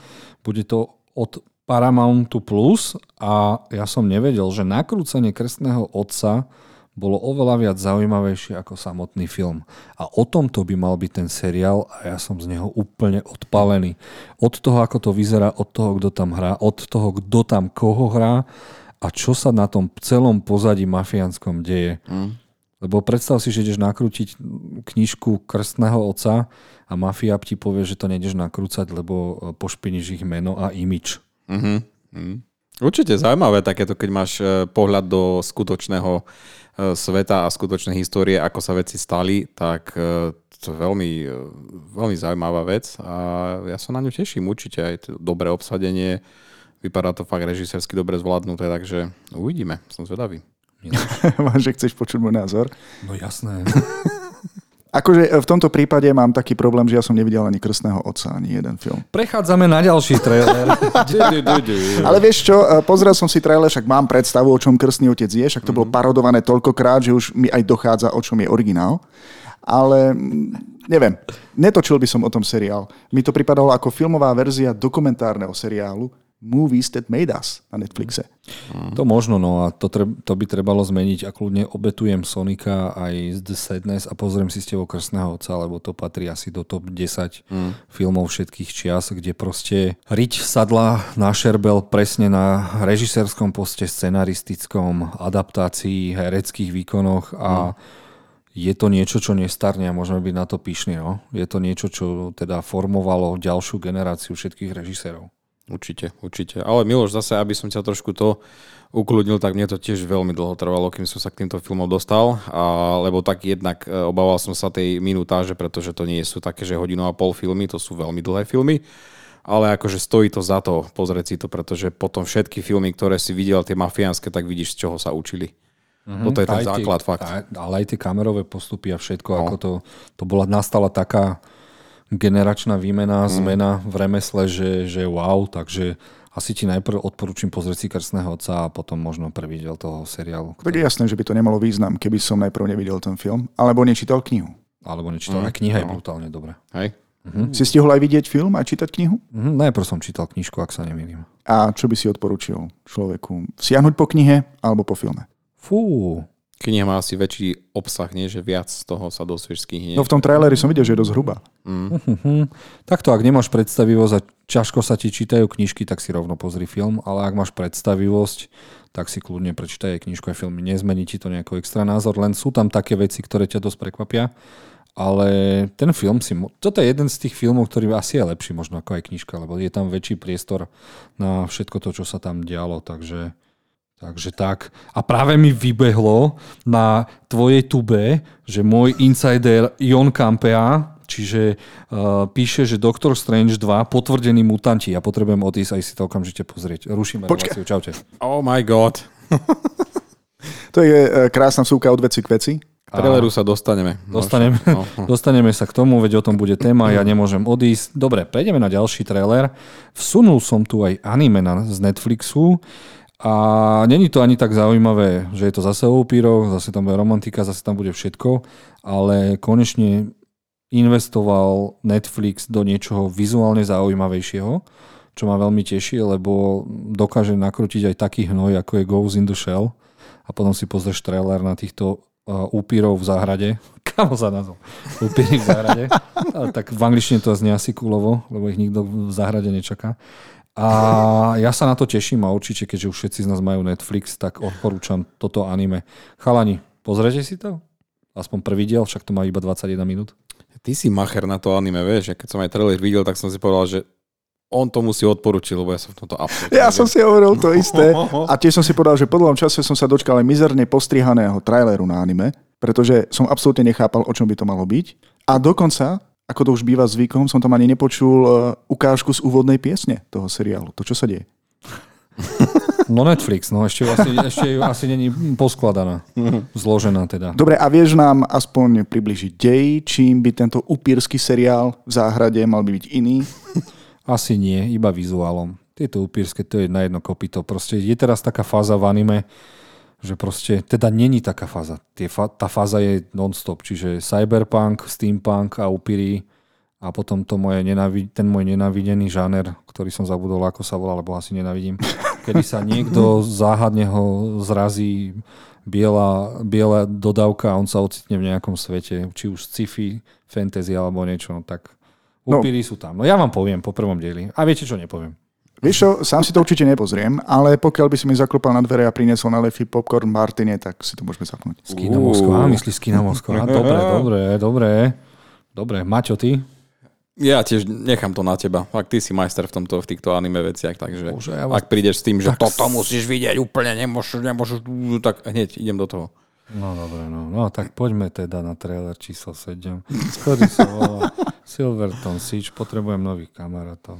Bude to od Paramountu Plus a ja som nevedel, že nakrúcanie krstného otca bolo oveľa viac zaujímavejšie ako samotný film. A o tomto by mal byť ten seriál a ja som z neho úplne odpalený. Od toho, ako to vyzerá, od toho, kto tam hrá, od toho, kto tam koho hrá a čo sa na tom celom pozadí mafiánskom deje. Mm. Lebo predstav si, že ideš nakrútiť knižku krstného otca a mafia ti povie, že to nejdeš nakrúcať, lebo pošpiníš ich meno a imič. Mhm. Mhm. Určite zaujímavé takéto, keď máš e, pohľad do skutočného e, sveta a skutočnej histórie, ako sa veci stali, tak e, to je veľmi, veľmi zaujímavá vec a ja sa na ňu teším určite aj to dobré obsadenie, vypadá to fakt režisérsky dobre zvládnuté, takže uvidíme, som zvedavý. že chceš počuť môj názor. No jasné. Akože v tomto prípade mám taký problém, že ja som nevidel ani Krstného otca, ani jeden film. Prechádzame na ďalší trailer. Ale vieš čo, e, pozrel som si trailer, však mám predstavu, o čom Krstný otec je, však to bolo parodované toľkokrát, že už mi aj dochádza, o čom je originál. Ale neviem, netočil by som o tom seriál. Mi to pripadalo ako filmová verzia dokumentárneho seriálu Movies That Made Us na Netflixe. To možno, no a to, treb, to by trebalo zmeniť a kľudne obetujem Sonika aj z The Sadness a pozriem si s tebou Krstného otca, lebo to patrí asi do top 10 mm. filmov všetkých čias, kde proste Riť sadla na šerbel presne na režisérskom poste, scenaristickom, adaptácii, hereckých výkonoch a mm. je to niečo, čo nestarne a môžeme byť na to pyšní. No? Je to niečo, čo teda formovalo ďalšiu generáciu všetkých režisérov. Určite, určite. Ale Miloš, zase, aby som ťa trošku to ukludnil, tak mne to tiež veľmi dlho trvalo, kým som sa k týmto filmom dostal, a, lebo tak jednak e, obával som sa tej minutáže, pretože to nie sú také, že hodinu a pol filmy, to sú veľmi dlhé filmy, ale akože stojí to za to pozrieť si to, pretože potom všetky filmy, ktoré si videl, tie mafiánske, tak vidíš, z čoho sa učili. Mm-hmm. Toto je ten Aj tie- základ fakt. Aj, ale aj tie kamerové postupy a všetko, no. ako to, to bola, nastala taká generačná výmena, mm. zmena v remesle, že, že wow, takže asi ti najprv odporúčam pozrieť si Krstného otca a potom možno prvý diel toho seriálu. Tak je jasné, že by to nemalo význam, keby som najprv nevidel ten film, alebo nečítal knihu. Alebo nečítal. Mm. Aj kniha je brutálne dobrá. Hej? Mm-hmm. Si stihol aj vidieť film a čítať knihu? Mhm, najprv som čítal knižku, ak sa nemýlim. A čo by si odporučil človeku? Siahnuť po knihe alebo po filme? Fú, Kniha má asi väčší obsah, nie? že viac z toho sa dosvieš z knihy. No v tom traileri som videl, že je dosť hrubá. Mhm. Takto, ak nemáš predstavivosť a ťažko sa ti čítajú knižky, tak si rovno pozri film, ale ak máš predstavivosť, tak si kľudne prečítaj aj knižku aj filmy. Nezmení ti to nejaký extra názor, len sú tam také veci, ktoré ťa dosť prekvapia. Ale ten film si... mo- Toto je jeden z tých filmov, ktorý asi je lepší možno ako aj knižka, lebo je tam väčší priestor na všetko to, čo sa tam dialo, takže, Takže tak. A práve mi vybehlo na tvojej tube, že môj insider Jon Campea, čiže uh, píše, že Doctor Strange 2 potvrdení mutanti. Ja potrebujem odísť aj si to okamžite pozrieť. Rušíme reláciu. Čaute. Oh my god. To je e, krásna vsúka od veci k veci. K traileru sa dostaneme. Dostaneme, No, no. dostaneme sa k tomu, veď o tom bude téma, ja nemôžem odísť. Dobre, prejdeme na ďalší trailer. Vsunul som tu aj anime na, z Netflixu a není to ani tak zaujímavé, že je to zase o upíroch, zase tam bude romantika, zase tam bude všetko, ale konečne investoval Netflix do niečoho vizuálne zaujímavejšieho, čo ma veľmi teší, lebo dokáže nakrútiť aj taký hnoj, ako je Goes in the Shell a potom si pozrieš trailer na týchto uh, upírov v záhrade. Kamo sa nazval? Upíry v záhrade. A tak v angličtine to znie asi kulovo, lebo ich nikto v záhrade nečaká. A ja sa na to teším a určite, keďže už všetci z nás majú Netflix, tak odporúčam toto anime. Chalani, pozrite si to? Aspoň prvý diel, však to má iba 21 minút. Ty si macher na to anime, vieš. Ja keď som aj trailer videl, tak som si povedal, že on to musí odporučiť, lebo ja som v tomto absolútne... Ja som si hovoril to isté. A tiež som si povedal, že po dlhom čase som sa dočkal aj mizerne postrihaného traileru na anime, pretože som absolútne nechápal, o čom by to malo byť. A dokonca, ako to už býva zvykom, som tam ani nepočul uh, ukážku z úvodnej piesne toho seriálu. To, čo sa deje. No Netflix, no ešte, asi, ešte asi není poskladaná. Zložená teda. Dobre, a vieš nám aspoň približiť dej, čím by tento upírsky seriál v záhrade mal by byť iný? Asi nie, iba vizuálom. Tieto upírske, to je na jedno kopito. Proste je teraz taká fáza v anime, že proste, teda není taká fáza. Tie fa- tá fáza je non-stop, čiže cyberpunk, steampunk a upíry a potom to moje nenavi- ten môj nenavidený žáner, ktorý som zabudol, ako sa volá, lebo asi nenavidím, kedy sa niekto záhadne ho zrazí biela, biela dodávka a on sa ocitne v nejakom svete, či už sci-fi, fantasy alebo niečo, no tak No. upíry sú tam. No ja vám poviem po prvom dieli. A viete, čo nepoviem? Vieš čo, sám si to určite nepozriem, ale pokiaľ by si mi zaklopal na dvere a priniesol na lefy popcorn Martine, tak si to môžeme zapnúť. Skina. Moskva, myslíš Skina Moskva? Dobre, dobre, dobre. Dobre, Maťo, ty? Ja tiež nechám to na teba. Ak ty si majster v, tomto, v týchto anime veciach, takže Bože, ja vás- ak prídeš s tým, že Tak toto musíš vidieť úplne, nemôžeš, nemôžeš, tak hneď idem do toho. No dobre, no. no tak poďme teda na trailer číslo 7. Ktorý sa volá Silverton Siege. Potrebujem nových kamarátov.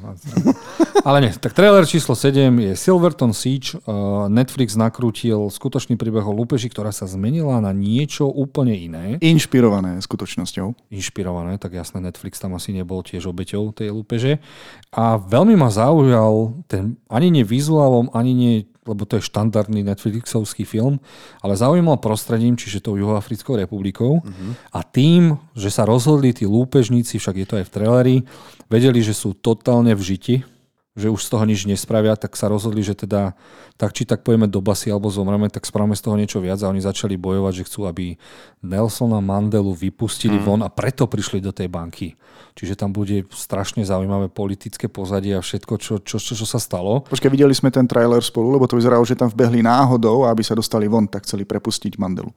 Ale nie, tak trailer číslo 7 je Silverton Siege. Uh, Netflix nakrútil skutočný príbeh o lúpeži, ktorá sa zmenila na niečo úplne iné. Inšpirované skutočnosťou. inšpirované, tak jasné, Netflix tam asi nebol tiež obeťou tej lúpeže. A veľmi ma zaujal ten, ani nie vizuálom, ani nie, lebo to je štandardný Netflixovský film, ale zaujímal prostredím, čiže tou Juhoafrickou republikou. A tým, že sa rozhodli tí lúpežníci, však je to aj v traileri, vedeli, že sú totálne v žiti, že už z toho nič nespravia, tak sa rozhodli, že teda tak či tak pojeme do basy alebo zomreme, tak spravíme z toho niečo viac a oni začali bojovať, že chcú, aby Nelsona Mandelu vypustili mm. von a preto prišli do tej banky. Čiže tam bude strašne zaujímavé politické pozadie a všetko, čo, čo, čo, čo sa stalo. Počkaj, videli sme ten trailer spolu, lebo to vyzeralo, že tam vbehli náhodou a aby sa dostali von, tak chceli prepustiť Mandelu.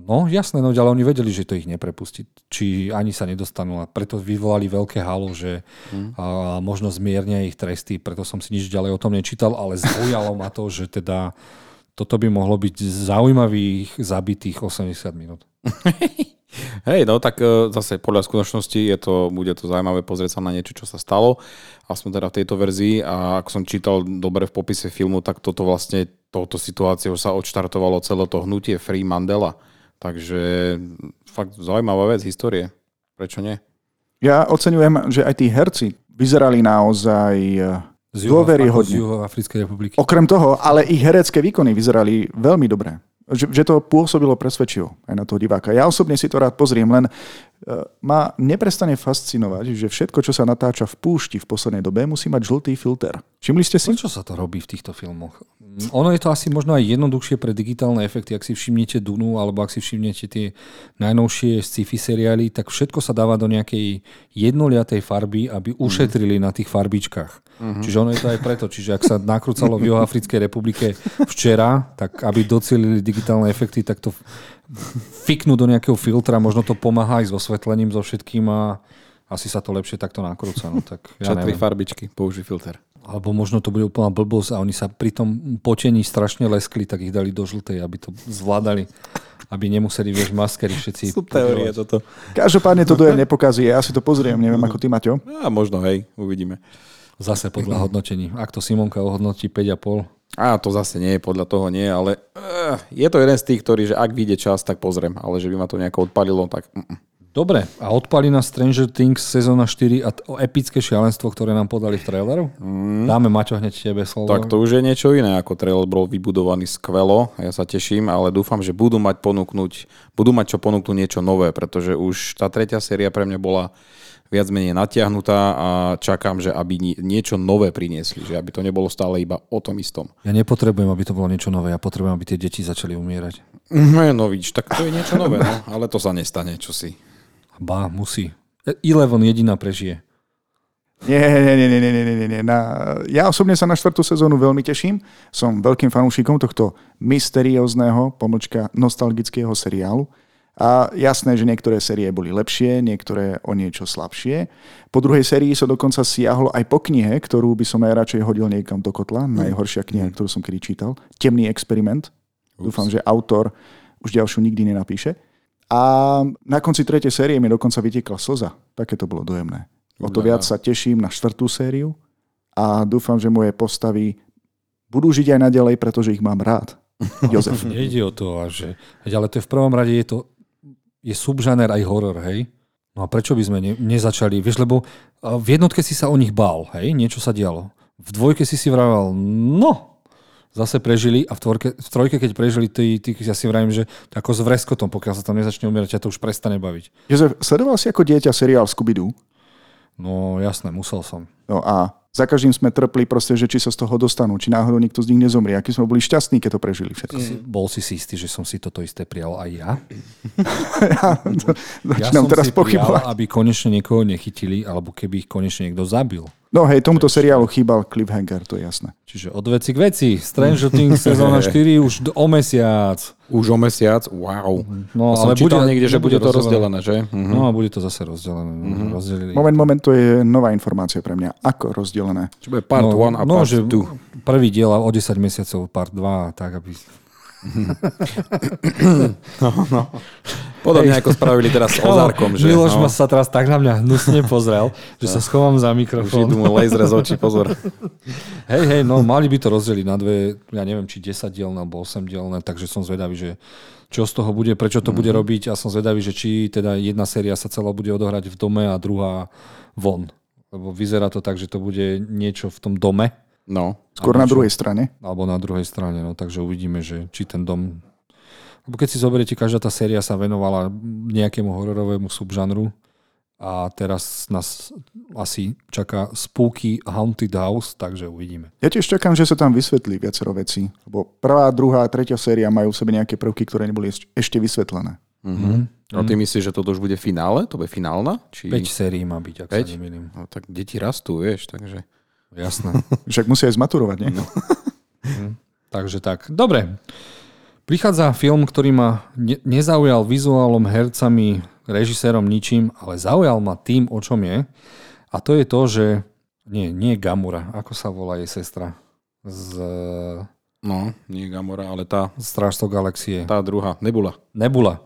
No jasné, no ale oni vedeli, že to ich neprepustí. Či ani sa nedostanú a preto vyvolali veľké halo, že mm. a, možno zmiernia ich tresty, preto som si nič ďalej o tom nečítal, ale zaujalo ma to, že teda toto by mohlo byť zaujímavých zabitých 80 minút. Hej, no tak e, zase podľa skutočnosti je to, bude to zaujímavé pozrieť sa na niečo, čo sa stalo. Aspoň teda v tejto verzii a ako som čítal dobre v popise filmu, tak toto vlastne, touto situáciou sa odštartovalo celé to hnutie Free Mandela. Takže fakt zaujímavá vec histórie. Prečo nie? Ja oceňujem, že aj tí herci vyzerali naozaj eh, Z, Juho, z dôveryhodne. Juhoafrickej republiky. Okrem toho, ale ich herecké výkony vyzerali veľmi dobré. Že, že to pôsobilo presvedčivo aj na toho diváka. Ja osobne si to rád pozriem, len uh, ma neprestane fascinovať, že všetko, čo sa natáča v púšti v poslednej dobe, musí mať žltý filter. Všimli ste si? Prečo sa to robí v týchto filmoch? Mm, Ono je to asi možno aj jednoduchšie pre digitálne efekty. Ak si všimnete Dunu, alebo ak si všimnete tie najnovšie sci-fi seriály, tak všetko sa dáva do nejakej jednoliatej farby, aby ušetrili na tých farbičkách. Čiže ono je to aj preto. Čiže ak sa nakrúcalo v Juhoafrickej republike včera, tak aby docelili digitálne efekty, tak to fiknú do nejakého filtra, možno to pomáha aj s osvetlením, so všetkým a asi sa to lepšie takto nakrúca. No, tak ja Ja tri farbičky, použij filter. Alebo možno to bude úplná blbosť a oni sa pri tom potení strašne leskli, tak ich dali do žltej, aby to zvládali. Aby nemuseli, vieš, maskery všetci. Sú teórie toto. Každopádne to dojem nepokazí. Ja si to pozriem, neviem ako ty, Maťo. A možno, hej, uvidíme. Zase podľa hodnotení. Ak to Simonka ohodnotí 5,5, A to zase nie, podľa toho nie, ale uh, je to jeden z tých, ktorý, že ak vyjde čas, tak pozriem, ale že by ma to nejako odpalilo, tak mm. Dobre, a odpali na Stranger Things sezóna 4 a t- o epické šialenstvo, ktoré nám podali v traileru? Mm. Dáme Maťo hneď tebe slovo. tak to už je niečo iné, ako trailer bol vybudovaný skvelo, ja sa teším, ale dúfam, že budú mať ponúknuť, budú mať čo ponúknuť niečo nové, pretože už tá tretia séria pre mňa bola viac menej natiahnutá a čakám, že aby ni- niečo nové priniesli, že aby to nebolo stále iba o tom istom. Ja nepotrebujem, aby to bolo niečo nové, ja potrebujem, aby tie deti začali umierať. No vidíš, tak to je niečo nové, no, ale to sa nestane, čo si. Ba, musí. Eleven jediná prežije. Nie, nie, nie, nie, nie, nie, nie, nie. Na, ja osobne sa na štvrtú sezónu veľmi teším. Som veľkým fanúšikom tohto mysteriózneho, pomlčka nostalgického seriálu. A jasné, že niektoré série boli lepšie, niektoré o niečo slabšie. Po druhej sérii sa dokonca siahlo aj po knihe, ktorú by som najradšej hodil niekam do kotla. Najhoršia kniha, ktorú som kedy čítal. Temný experiment. Dúfam, že autor už ďalšiu nikdy nenapíše. A na konci tretej série mi dokonca vytiekla slza. Také to bolo dojemné. O to viac sa teším na štvrtú sériu a dúfam, že moje postavy budú žiť aj naďalej, pretože ich mám rád. Jozef. Nejde o to, že, ale to je v prvom rade je to je subžaner aj horor, hej? No a prečo by sme ne, nezačali? Vieš, lebo v jednotke si sa o nich bál, hej? Niečo sa dialo. V dvojke si si vravel, no, zase prežili a v, tvorke, v trojke, keď prežili, ty, ty ja si vravím, že ako s vreskotom, pokiaľ sa tam nezačne umierať, ťa to už prestane baviť. Jozef, sledoval si ako dieťa seriál Scooby-Doo? No jasné, musel som. No a za každým sme trpli proste, že či sa z toho dostanú, či náhodou nikto z nich nezomrie. Aký sme boli šťastní, keď to prežili všetko. Si, bol si si istý, že som si toto isté prijal aj ja? ja, Ja som teraz si prijal, pochybovať. aby konečne niekoho nechytili, alebo keby ich konečne niekto zabil. No hej, tomuto seriálu chýbal cliffhanger, to je jasné. Čiže od veci k veci. Stranger Things sezóna 4 už o mesiac. Už o mesiac? Wow. No, No, som ale bude- niekde, že bude to rozdelené. že? Mhm. No a bude to zase rozdelené. Rozdelili. Moment, moment, to je nová informácia pre mňa. Ako rozdelené? Čo bude part 1 a no, part že 2. Prvý diel a o 10 mesiacov part 2, tak aby... Podobne ako spravili teraz s Ozarkom, že? Miloš no, sa teraz tak na mňa hnusne pozrel, že sa schovám za už mikrofón. idú mu laser z očí, pozor. Hej, hej, no mali by to rozdeliť na dve, ja neviem, či 10 dielne alebo 8 dielne, takže som zvedavý, že čo z toho bude, prečo to bude robiť a som zvedavý, že či teda jedna séria sa celá bude odohrať v dome a druhá von. Lebo vyzerá to tak, že to bude niečo v tom dome No. Skôr na druhej strane. alebo na druhej strane, no takže uvidíme, že či ten dom... Lebo keď si zoberiete, každá tá séria sa venovala nejakému hororovému subžanru a teraz nás asi čaká Spooky Haunted House, takže uvidíme. Ja tiež čakám, že sa tam vysvetlí viacero vecí. Lebo prvá, druhá, tretia séria majú v sebe nejaké prvky, ktoré neboli ešte- vysvetlené. Mhm. A ty myslíš, že toto už bude finále? To bude finálna? Či... 5 sérií má byť, ak Päť? sa nemýlim. No, tak deti rastú, vieš, takže... Jasné. Však musia aj zmaturovať, nie? No. Takže tak. Dobre. Prichádza film, ktorý ma ne- nezaujal vizuálom, hercami, režisérom, ničím, ale zaujal ma tým, o čom je. A to je to, že... Nie, nie Gamora. Ako sa volá jej sestra? Z No, nie Gamora, ale tá, Strážcov galaxie. tá druhá, Nebula. Nebula.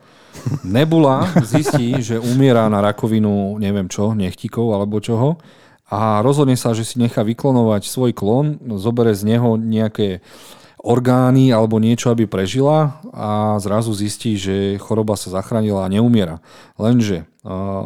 Nebula zistí, že umiera na rakovinu, neviem čo, nechtíkov alebo čoho a rozhodne sa, že si nechá vyklonovať svoj klon, zobere z neho nejaké orgány alebo niečo, aby prežila a zrazu zistí, že choroba sa zachránila a neumiera. Lenže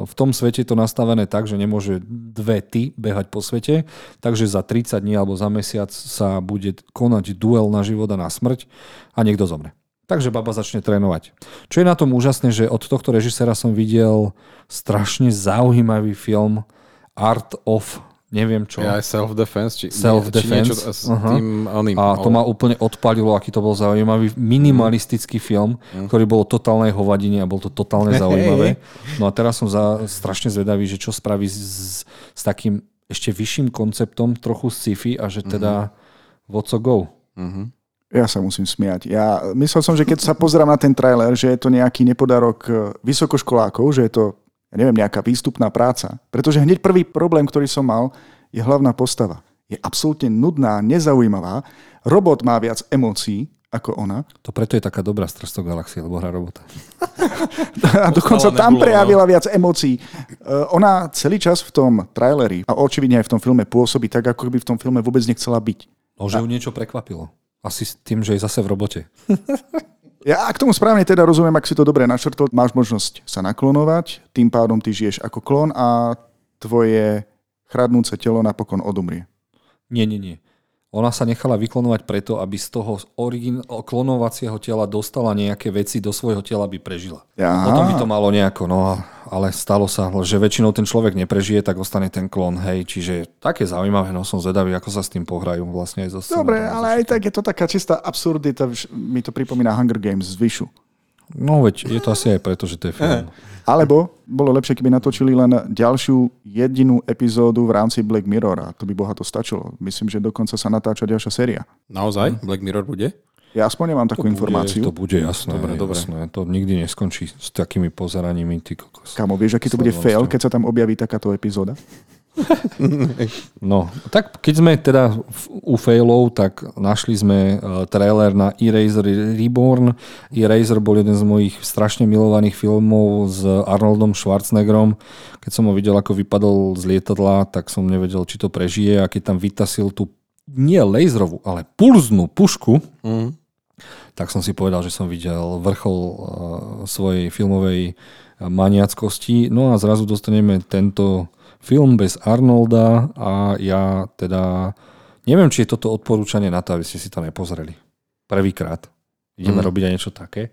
v tom svete je to nastavené tak, že nemôže dve ty behať po svete, takže za 30 dní alebo za mesiac sa bude konať duel na život a na smrť a niekto zomre. Takže baba začne trénovať. Čo je na tom úžasné, že od tohto režisera som videl strašne zaujímavý film Art of neviem čo. Ja self-defense, či, Self-defense, či niečo s aha. tým oným. A to ma úplne odpalilo, aký to bol zaujímavý minimalistický film, ktorý bol o totálnej hovadine a bol to totálne zaujímavé. No a teraz som za, strašne zvedavý, že čo spraví s, s takým ešte vyšším konceptom, trochu sci-fi a že teda what's a go. Ja sa musím smiať. Ja myslel som, že keď sa pozerám na ten trailer, že je to nejaký nepodarok eh, vysokoškolákov, že je to, ja neviem, nejaká výstupná práca. Pretože hneď prvý problém, ktorý som mal, je hlavná postava. je absolútne nudná, nezaujímavá. Robot má viac emócií ako ona. To preto je taká dobrá Stars Galaxie, lebo hrá robota. A dokonca tam prejavila viac emócií. Uh, ona celý čas v tom traileri a očividne aj v tom filme pôsobí tak, ako by v tom filme vôbec nechcela byť. No, že ju niečo prekvapilo. Asi s tým, že je zase v robote. Ja k tomu správne teda rozumiem, ak si to dobre našrtol, máš možnosť sa naklonovať, tým pádom ty žiješ ako klon a tvoje chradnúce telo napokon odumrie. Nie, nie, nie. Ona sa nechala vyklonovať preto, aby z toho origin- klonovacieho tela dostala nejaké veci do svojho tela, aby prežila. Aha. Potom by to malo nejako, no ale stalo sa, že väčšinou ten človek neprežije, tak ostane ten klon, hej. Čiže také zaujímavé, no som zvedavý, ako sa s tým pohrajú vlastne aj zo Dobre, ale aj tak je to taká čistá absurdita, mi to pripomína Hunger Games z Vyšu. No veď je to asi aj preto, že to je film. Alebo bolo lepšie, keby natočili len ďalšiu jedinú epizódu v rámci Black Mirror a to by boha to stačilo. Myslím, že dokonca sa natáča ďalšia séria. Naozaj? Black Mirror bude? Ja aspoň nemám takú to informáciu. Bude, to bude jasné, Dobre, dobre. jasné. To nikdy neskončí s takými pozeraními. Ty kokos. Kamo, vieš, aký to bude fail, keď sa tam objaví takáto epizóda? No, tak keď sme teda u failov, tak našli sme uh, trailer na Eraser Reborn. Eraser bol jeden z mojich strašne milovaných filmov s Arnoldom Schwarzeneggerom. Keď som ho videl, ako vypadol z lietadla, tak som nevedel, či to prežije a keď tam vytasil tú nie laserovú, ale pulznú pušku, Mm. tak som si povedal, že som videl vrchol uh, svojej filmovej maniackosti. No a zrazu dostaneme tento film bez Arnolda a ja teda neviem, či je toto odporúčanie na to, aby ste si to nepozreli. Prvýkrát. Ideme Mm. robiť aj niečo také?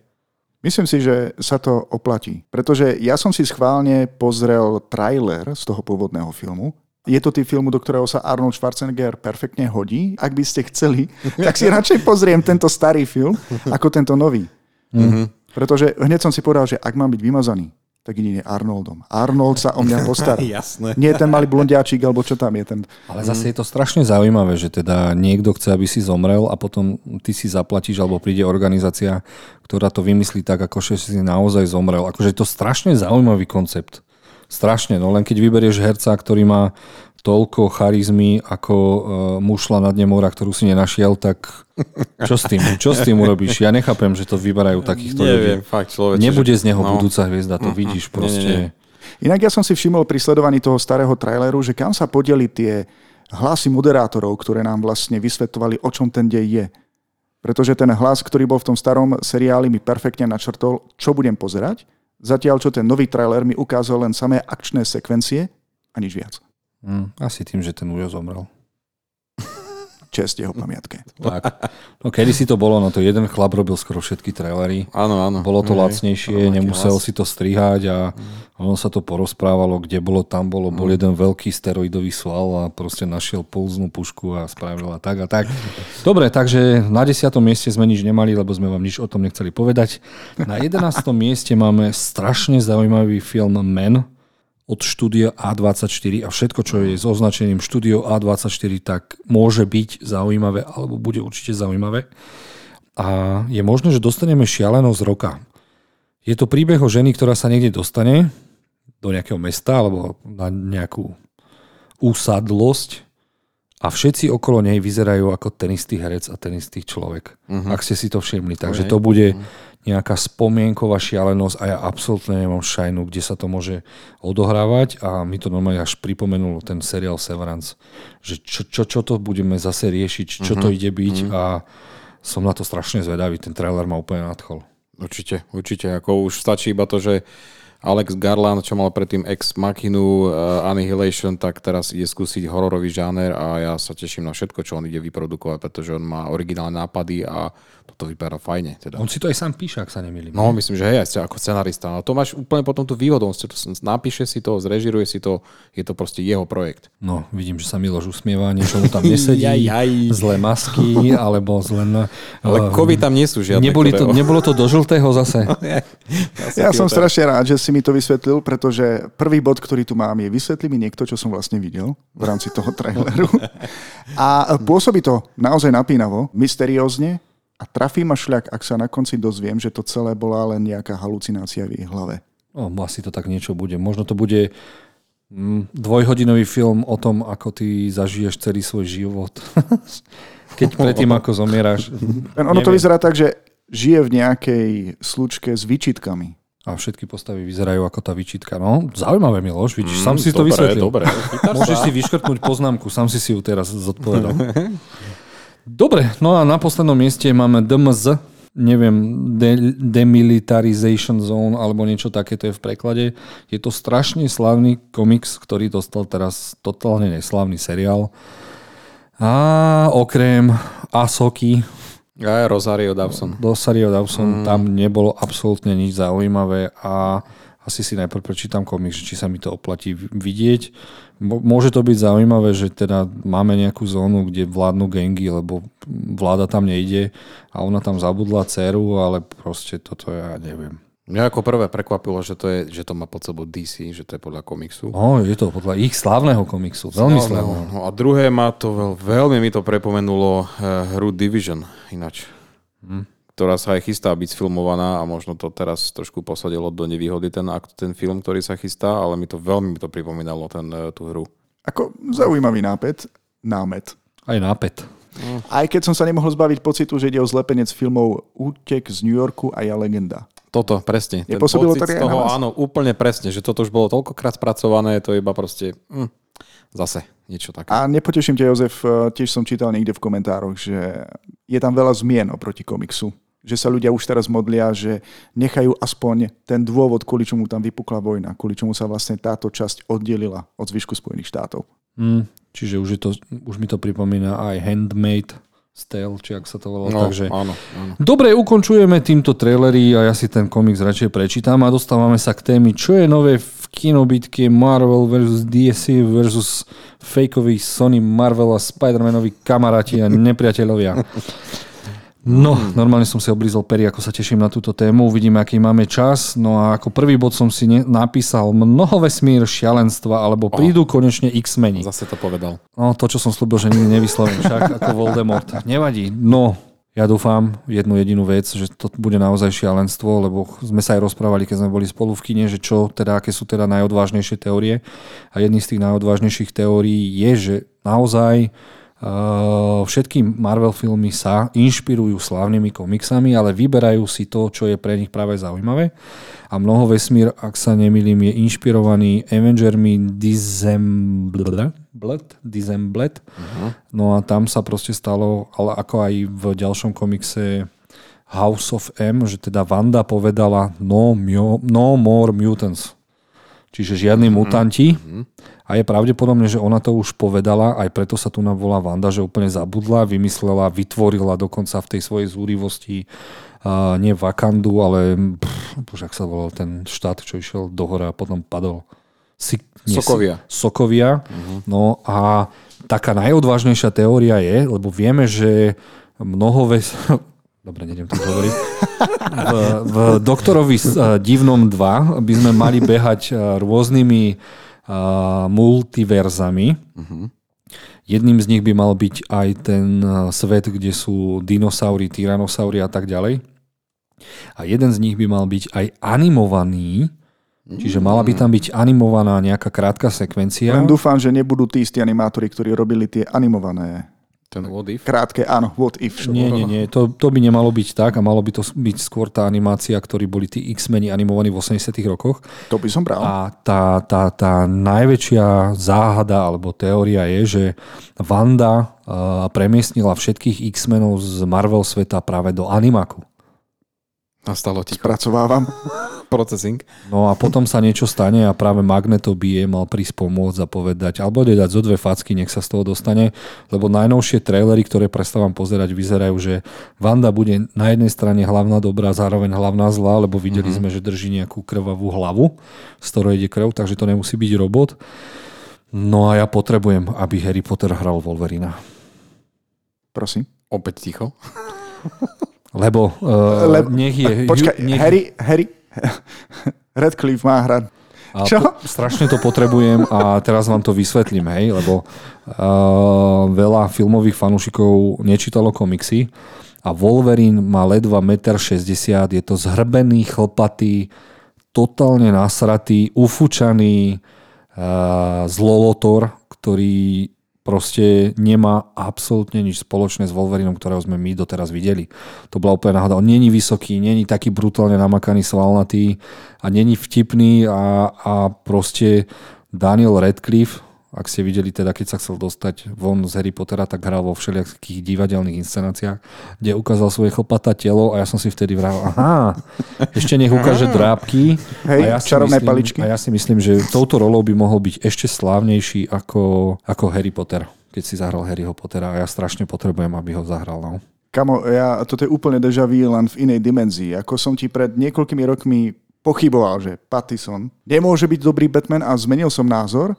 Myslím si, že sa to oplatí. Pretože ja som si schválne pozrel trailer z toho pôvodného filmu. Je to tý filmu, do ktorého sa Arnold Schwarzenegger perfektne hodí. Ak by ste chceli, tak si radšej pozriem tento starý film ako tento nový. Mhm. Pretože hneď som si povedal, že ak mám byť vymazaný, tak jedine Arnoldom. Arnold sa o mňa postará. Jasné. Nie ten malý blondiačik, alebo čo tam je ten. Ale zase je to strašne zaujímavé, že teda niekto chce, aby si zomrel a potom ty si zaplatíš alebo príde organizácia, ktorá to vymyslí tak, ako že si naozaj zomrel. Akože je to strašne zaujímavý koncept. Strašne, no len keď vyberieš herca, ktorý má toľko charizmy ako uh, mušla na dne mora, ktorú si nenašiel, tak čo s tým? Čo s tým urobíš? Ja nechápem, že to vyberajú takýchto Neviem, ľudí. fakt človeče. Nebude že- z neho no. budúca hviezda, to vidíš proste. Inak ja som si všimol pri sledovaní toho starého traileru, že kam sa podeli tie hlasy moderátorov, ktoré nám vlastne vysvetovali, o čom ten dej je. Pretože ten hlas, ktorý bol v tom starom seriáli, mi perfektne načrtol, čo budem pozerať, zatiaľ čo ten nový trailer mi ukázal len samé akčné sekvencie a nič viac. Hm, asi tým, že ten Ujo zomrel. Čest jeho pamiatke. Tak. No kedy si to bolo, no to jeden chlap robil skoro všetky trailery. Áno, áno. Bolo to Hej, lacnejšie, nemusel hlas. si to strihať a ono sa to porozprávalo, kde bolo, tam bolo. Bol jeden veľký steroidový sval a proste našiel pulznú pušku a spravil a tak a tak. Dobre, takže na 10. mieste sme nič nemali, lebo sme vám nič o tom nechceli povedať. Na 11. mieste máme strašne zaujímavý film Men od štúdia A24 a všetko, čo je s označením štúdio A24, tak môže byť zaujímavé alebo bude určite zaujímavé a je možné, že dostaneme šialenosť roka. Je to príbeh o ženy, ktorá sa niekde dostane do nejakého mesta alebo na nejakú úsadlosť a všetci okolo nej vyzerajú ako ten istý herec a ten istý človek. Uh-huh. Ak ste si to všimli. Takže Ok. to bude nejaká spomienková šialenosť a ja absolútne nemám šajnu, kde sa to môže odohrávať a mi to normálne až pripomenul ten seriál Severance, že čo, čo, čo to budeme zase riešiť, čo to ide byť a som na to strašne zvedavý, ten trailer ma úplne nadchol. Určite, určite. Ako už stačí iba to, že Alex Garland, čo mal predtým Ex Machinu, uh, Annihilation, tak teraz ide skúsiť hororový žáner a ja sa teším na všetko, čo on ide vyprodukovať, pretože on má originálne nápady a toto vypadá fajne. Teda. On si to aj sám píše, ak sa nemýlim. No, myslím, že hej, aj ako scenarista. A to máš úplne potom tú výhodu. On si to napíše si to, zrežiruje si to, je to proste jeho projekt. No, vidím, že sa Miloš usmieva, niečo mu tam nesedí, Jaj, jaj. zlé masky, alebo zlé... Ale eh, kovy tam nie sú žiadne. Neboli to, nebolo to do žltého zase. Ja som strašne rád, že si mi to vysvetlil, pretože prvý bod, ktorý tu mám, je vysvetli mi niekto, čo som vlastne videl v rámci toho traileru. A pôsobí to naozaj napínavo, mysteriózne a trafí ma šľak, ak sa na konci dozviem, že to celé bola len nejaká halucinácia v jej hlave. No, asi to tak niečo bude. Možno to bude Mm, dvojhodinový film o tom, ako ty zažiješ celý svoj život. Keď predtým, ako zomieráš. Ono to vyzerá tak, že žije v nejakej slučke s výčitkami. A všetky postavy vyzerajú ako tá vyčitka. No, zaujímavé, Miloš, vidíš, mm, sám si dobre, to vysvetlil. Dobre, Môžeš si vyškrtnúť poznámku, sám si si ju teraz zodpovedal. Dobre, no a na poslednom mieste máme DMZ, neviem, de- Demilitarization Zone alebo niečo také, to je v preklade. Je to strašne slavný komiks, ktorý dostal teraz totálne neslavný seriál. A okrem Asoky, aj Rosario Dawson. Rosario Dawson, mm. tam nebolo absolútne nič zaujímavé a asi si najprv prečítam komiks, či sa mi to oplatí vidieť. Môže to byť zaujímavé, že teda máme nejakú zónu, kde vládnu gengy, lebo vláda tam nejde a ona tam zabudla dceru, ale proste toto ja neviem. Mňa ako prvé prekvapilo, že to, je, že to má pod sebou DC, že to je podľa komiksu. No, je to podľa ich slávneho komiksu, veľmi slávneho. No, a druhé ma to veľ, veľmi mi to prepomenulo uh, hru Division ináč. Hmm ktorá sa aj chystá byť sfilmovaná a možno to teraz trošku posadilo do nevýhody ten, ten film, ktorý sa chystá, ale mi to veľmi mi to pripomínalo ten, e, tú hru. Ako zaujímavý nápet, námet. Aj. Mm. Aj keď som sa nemohol zbaviť pocitu, že ide o zlepenec filmov Útek z New Yorku a ja legenda. Toto, presne. Ten pocit z toho, áno, úplne presne, že toto už bolo toľkokrát spracované, to iba proste... Hm, zase niečo také. A nepoteším ťa, Jozef, e, tiež som čítal niekde v komentároch, že je tam veľa zmien oproti komiksu že sa ľudia už teraz modlia, že nechajú aspoň ten dôvod, kvôli čomu tam vypukla vojna, kvôli čomu sa vlastne táto časť oddelila od zvyšku Spojených štátov. Mm, čiže už, je to, už mi to pripomína aj Handmade Stale, či ak sa to volá. No, Takže... áno, áno. Dobre, ukončujeme týmto trailery a ja si ten komiks radšej prečítam a dostávame sa k témy, čo je nové v kinobitke Marvel vs. DC vs. fakeoví Sony Marvel a Spider-Manovi kamaráti a nepriateľovia. No, normálne som si oblízol pery, ako sa teším na túto tému. Uvidíme, aký máme čas. No a ako prvý bod som si ne- napísal mnoho vesmír, šialenstva, alebo prídu oh, konečne X-meni. Zase to povedal. No, to, čo som slúbil, že nikdy nevyslovím, však ako Voldemort. Nevadí. No, ja dúfam jednu jedinú vec, že to bude naozaj šialenstvo, lebo sme sa aj rozprávali, keď sme boli spolu v kine, že čo teda, aké sú teda najodvážnejšie teórie. A jedný z tých najodvážnejších teórií je, že naozaj všetky Marvel filmy sa inšpirujú slávnymi komiksami, ale vyberajú si to, čo je pre nich práve zaujímavé. A mnoho vesmír, ak sa nemýlim, je inšpirovaný Avengermi Disemblet. Disemblet. Uh-huh. No a tam sa proste stalo, ale ako aj v ďalšom komikse House of M, že teda Wanda povedala no, no more mutants. Čiže žiadni uh-huh. mutanti. Uh-huh a je pravdepodobné, že ona to už povedala, aj preto sa tu volá Vanda, že úplne zabudla, vymyslela, vytvorila dokonca v tej svojej zúrivosti uh, nie Vakandu, ale pff, ak sa volal ten štát, čo išiel do hora a potom padol. Si, nie, Sokovia. Sokovia. Uh-huh. No a taká najodvážnejšia teória je, lebo vieme, že mnoho ves... Dobre, nejdem to hovoriť. V, v Doktorovi divnom 2 by sme mali behať rôznymi multiverzami. Uh-huh. Jedným z nich by mal byť aj ten svet, kde sú dinosaury, tyrannosaury a tak ďalej. A jeden z nich by mal byť aj animovaný, Čiže mala by tam byť animovaná nejaká krátka sekvencia. Len dúfam, že nebudú tí istí animátori, ktorí robili tie animované ten what if? Krátke, áno, what if. Show. Nie, nie, nie, to, to by nemalo byť tak a malo by to byť skôr tá animácia, ktorí boli tí X-meni animovaní v 80 rokoch. To by som bral. A tá, tá, tá najväčšia záhada alebo teória je, že Wanda uh, premiestnila všetkých X-menov z Marvel sveta práve do animaku. Nastalo ti. Spracovávam. Processing. No a potom sa niečo stane a práve Magneto by je mal prísť pomôcť a povedať, alebo dať zo dve facky, nech sa z toho dostane, lebo najnovšie trailery, ktoré prestávam pozerať, vyzerajú, že Vanda bude na jednej strane hlavná dobrá, zároveň hlavná zlá, lebo videli mm-hmm. sme, že drží nejakú krvavú hlavu, z ktorej ide krv, takže to nemusí byť robot. No a ja potrebujem, aby Harry Potter hral Wolverina. Prosím. Opäť ticho. Lebo, uh, Le- nech je... Počkaj, nech... Harry, Harry, Redcliffe má hrať. A Čo? Po, strašne to potrebujem a teraz vám to vysvetlím, hej, lebo uh, veľa filmových fanúšikov nečítalo komiksy a Wolverine má ledva 1,60 m, je to zhrbený, chlpatý, totálne nasratý, ufúčaný, zlolotor, ktorý proste nemá absolútne nič spoločné s Wolverinom, ktorého sme my doteraz videli. To bola úplne náhoda. On není vysoký, není taký brutálne namakaný, svalnatý a není vtipný a, a proste Daniel Radcliffe ak ste videli teda, keď sa chcel dostať von z Harry Pottera, tak hral vo všelijakých divadelných inscenáciách, kde ukázal svoje chlpatá telo a ja som si vtedy vral, aha, ešte nech ukáže drábky. Hej, a ja čarovné myslím, paličky. A ja si myslím, že touto rolou by mohol byť ešte slávnejší ako, ako Harry Potter, keď si zahral Harryho Pottera a ja strašne potrebujem, aby ho zahral. No. Kamo, ja, toto je úplne deja vu len v inej dimenzii. Ako som ti pred niekoľkými rokmi pochyboval, že Pattison nemôže byť dobrý Batman a zmenil som názor,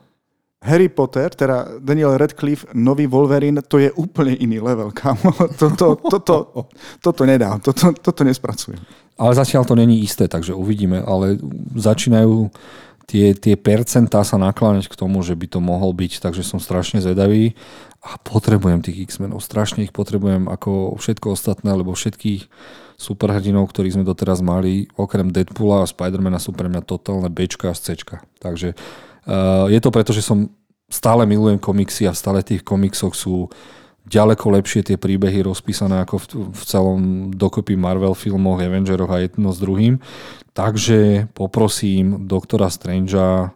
Harry Potter, teda Daniel Radcliffe, nový Wolverine, to je úplne iný level, kámo. Toto, toto, toto nedá, toto, toto nespracujem. Ale zatiaľ to není isté, takže uvidíme, ale začínajú tie, tie percentá sa nakláňať k tomu, že by to mohol byť, takže som strašne zvedavý a potrebujem tých X-menov, strašne ich potrebujem ako všetko ostatné, lebo všetkých superhrdinov, ktorých sme doteraz mali, okrem Deadpoola a Spidermana sú pre mňa totálne Bčka a Cčka. Takže je to preto, že som stále milujem komiksy a stále tých komiksoch sú ďaleko lepšie tie príbehy rozpísané ako v, v celom dokopy Marvel filmoch, Avengeroch a jedno s druhým. Takže poprosím doktora Strangea,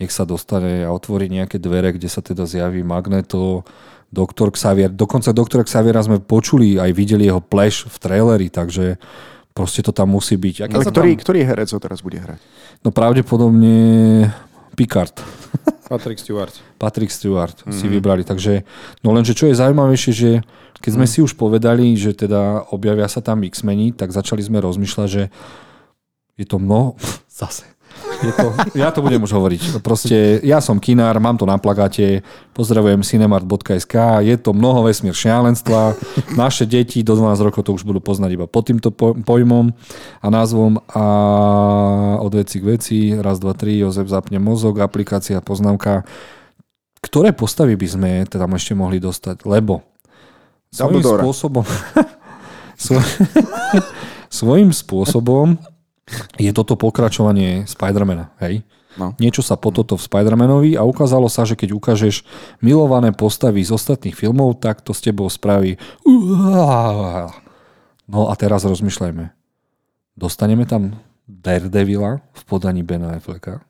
nech sa dostane a otvorí nejaké dvere, kde sa teda zjaví Magneto, doktor Xavier. Dokonca doktora Xaviera sme počuli, aj videli jeho pleš v traileri, takže proste to tam musí byť. Ale ktorý, tam... ktorý herec ho teraz bude hrať? No pravdepodobne Picard. Patrick Stewart. Patrick Stewart mm-hmm. si vybrali. Takže, no lenže čo je zaujímavejšie, že keď sme mm. si už povedali, že teda objavia sa tam X-meni, tak začali sme rozmýšľať, že je to mnoho... Zase. Je to, ja to budem už hovoriť. Proste ja som kinár, mám to na plagáte, pozdravujem cinemart.sk, je to mnoho vesmír šialenstva. Naše deti do 12 rokov to už budú poznať iba pod týmto pojmom a názvom a od veci k veci, raz, dva, tri, Jozef zapne mozog, aplikácia, poznámka. Ktoré postavy by sme tam ešte mohli dostať? Lebo svojím spôsobom svojím spôsobom je toto pokračovanie Spidermana, hej? No. Niečo sa po toto v Spidermanovi a ukázalo sa, že keď ukážeš milované postavy z ostatných filmov, tak to s tebou spraví No a teraz rozmýšľajme. Dostaneme tam Daredevila v podaní Bena Afflecka?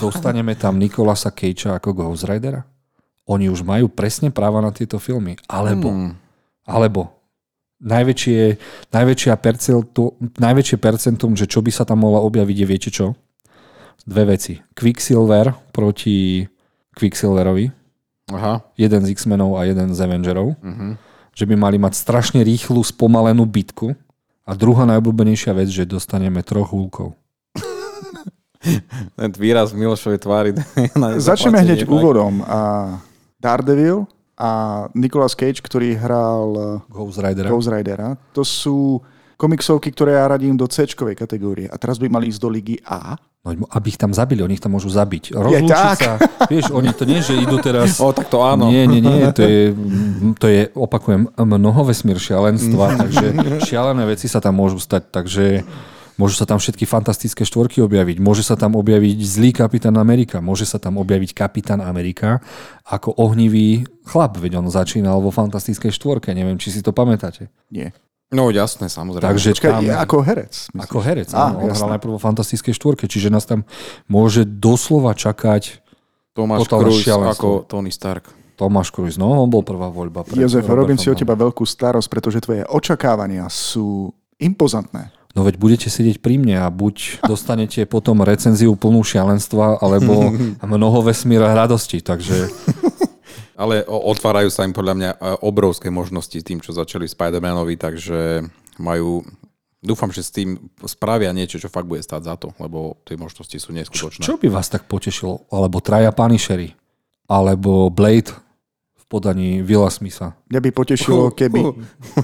Dostaneme tam Nikolasa Cagea ako Ghost Ridera? Oni už majú presne práva na tieto filmy. Alebo, hmm. alebo najväčšie, najväčšia percentu, najväčšie percentum, že čo by sa tam mohlo objaviť je viete čo? Dve veci. Quicksilver proti Quicksilverovi. Aha. Jeden z X-menov a jeden z Avengerov. Uh-huh. Že by mali mať strašne rýchlu, spomalenú bitku. A druhá najobľúbenejšia vec, že dostaneme troch húlkov. Ten výraz v Milošovej tvári. Začneme hneď úvodom. A Daredevil a Nicolas Cage, ktorý hral eh, Ghost Ridera. Ghost Ridera. To sú komiksovky, ktoré ja radím do c kategórie. A teraz by mali ísť do ligy A. No, aby ich tam zabili, oni ich tam môžu zabiť. Rozlúčiť je tak. sa. Vieš, oni to nie, že idú teraz... O, tak to áno. Nie, nie, nie. To je, to je opakujem, mnoho vesmír šialenstva, takže šialené veci sa tam môžu stať. Takže Môžu sa tam všetky fantastické štvorky objaviť. Môže sa tam objaviť zlý kapitán Amerika. Môže sa tam objaviť kapitán Amerika ako ohnivý chlap. Veď on začínal vo fantastickej štvorke. Neviem, či si to pamätáte. Nie. No jasné, samozrejme. Takže Počkaj, tam, ako herec. Myslíš? Ako herec, áno. On hral najprv vo fantastickej štvorke, čiže nás tam môže doslova čakať Tomáš Cruise ako Tony Stark. Tomáš Cruise, no on bol prvá voľba. Pre Jozef, robím si o teba veľkú starosť, pretože tvoje očakávania sú impozantné. No veď budete sedieť pri mne a buď dostanete potom recenziu plnú šialenstva, alebo mnoho vesmíra radosti, takže... Ale otvárajú sa im podľa mňa e, obrovské možnosti tým, čo začali Spider-Manovi, takže majú... Dúfam, že s tým spravia niečo, čo fakt bude stáť za to, lebo tie možnosti sú neskutočné. Čo, čo by vás tak potešilo? Alebo Traja Punishery? Alebo Blade podaní Villa Smitha? Mňa by potešilo, keby...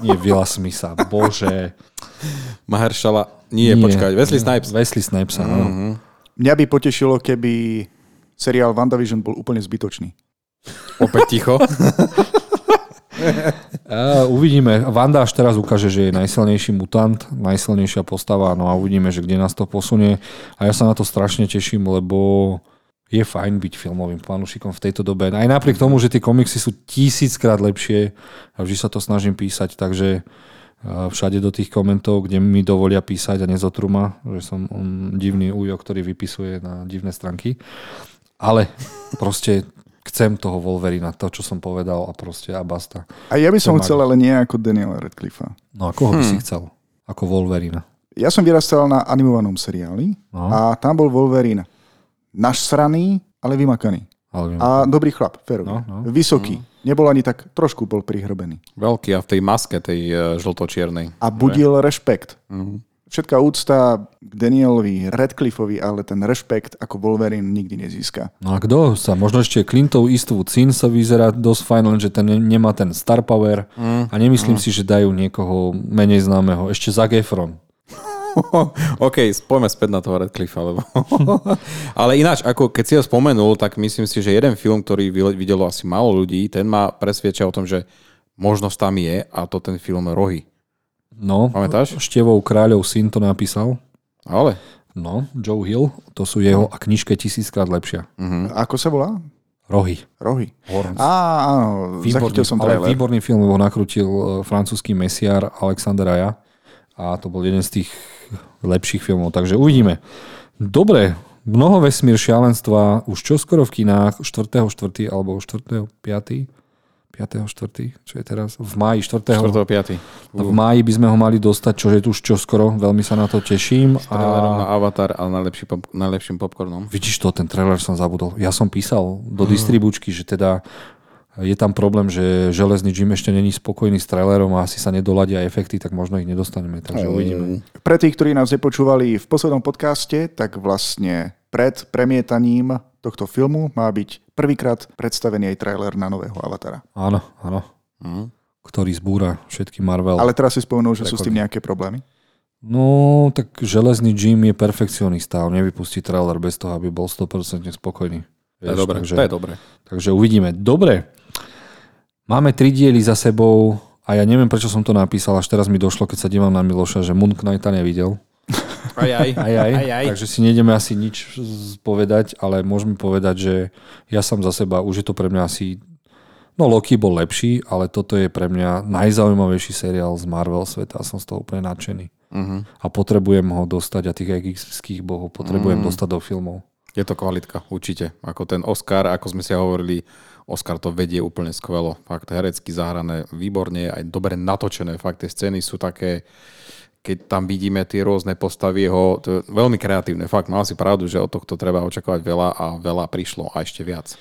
Nie Villa Smitha, bože. Mahershala, nie, nie počkať, Wesley Snipes. Wesley Snipes, áno. Mm-hmm. Mňa by potešilo, keby seriál WandaVision bol úplne zbytočný. Opäť ticho. uh, uvidíme. Vanda až teraz ukáže, že je najsilnejší mutant, najsilnejšia postava, no a uvidíme, že kde nás to posunie. A ja sa na to strašne teším, lebo je fajn byť filmovým fanúšikom v tejto dobe. Aj napriek tomu, že tie komiksy sú tisíckrát lepšie a vždy sa to snažím písať, takže všade do tých komentov, kde mi dovolia písať a nezotru ma, že som on divný ujo, ktorý vypisuje na divné stránky. Ale proste chcem toho Wolverina, to, čo som povedal a proste a basta. A ja by som chcel, ale nie ako Daniela Radcliffe. No a koho by hmm. si chcel? Ako Wolverina? Ja som vyrastal na animovanom seriáli no. a tam bol Wolverine našsraný, ale vymakaný. Ale vymakaný. A dobrý chlap, férový. No, no. Vysoký. Mm. Nebol ani tak, trošku bol prihrbený. Veľký a v tej maske, tej uh, žltočiernej. A budil že? rešpekt. Mm. Všetká úcta k Danielovi Radcliffeovi, ale ten rešpekt ako Wolverine nikdy nezíska. No a kto sa? Možno ešte Clintov Eastwood syn sa vyzerá dosť fajn, lenže ten nemá ten star power mm. a nemyslím mm. si, že dajú niekoho menej známeho. Ešte Zac Efron. OK, poďme späť na toho Redcliffe, alebo... Ale ináč, ako keď si ho spomenul, tak myslím si, že jeden film, ktorý videlo asi málo ľudí, ten ma presvieča o tom, že možnosť tam je a to ten film Rohy. No, Pamätáš? Števou kráľov syn to napísal. Ale? No, Joe Hill, to sú jeho a knižke tisíckrát lepšia. Uh-huh. Ako sa volá? Rohy. Rohy. Á, áno, výborný, som ale výborný film, lebo nakrútil e, francúzsky mesiar Alexander Aja a to bol jeden z tých lepších filmov, takže uvidíme. Dobre, mnoho vesmír šialenstva už čoskoro v kinách 4.4. alebo 4.5. 5.4. čo je teraz? V máji 4. 4.5. V máji by sme ho mali dostať, čo je tu už čoskoro, veľmi sa na to teším. S a... na Avatar a najlepší pop, najlepším popcornom. Vidíš to, ten trailer som zabudol. Ja som písal do hmm. distribučky, že teda je tam problém, že železný Jim ešte není spokojný s trailerom a asi sa nedoladia efekty, tak možno ich nedostaneme, takže mm. uvidíme. Pre tých, ktorí nás nepočúvali v poslednom podcaste, tak vlastne pred premietaním tohto filmu má byť prvýkrát predstavený aj trailer na nového Avatara. Áno, áno. Mm. Ktorý zbúra všetky Marvel. Ale teraz si spomenul, že rekordy. sú s tým nejaké problémy? No, tak železný Jim je perfekcionista. On nevypustí trailer bez toho, aby bol 100% spokojný. Vieš, to je dobré, takže, to je dobré. Takže uvidíme. Dobre, Máme tri diely za sebou a ja neviem, prečo som to napísal, až teraz mi došlo, keď sa dívam na Miloša, že Moon Knighta nevidel. Aj aj. aj, aj. aj, aj. Takže si nejdeme asi nič povedať, ale môžeme povedať, že ja som za seba, už je to pre mňa asi No Loki bol lepší, ale toto je pre mňa najzaujímavejší seriál z Marvel sveta a som z toho úplne nadšený. Uh-huh. A potrebujem ho dostať a tých egyptských bohov potrebujem uh-huh. dostať do filmov. Je to kvalitka, určite. Ako ten Oscar, ako sme si hovorili, Oscar to vedie úplne skvelo. Fakt herecky zahrané výborne, aj dobre natočené. Fakt tie scény sú také, keď tam vidíme tie rôzne postavy jeho, to je veľmi kreatívne. Fakt, mal si pravdu, že od tohto treba očakávať veľa a veľa prišlo a ešte viac.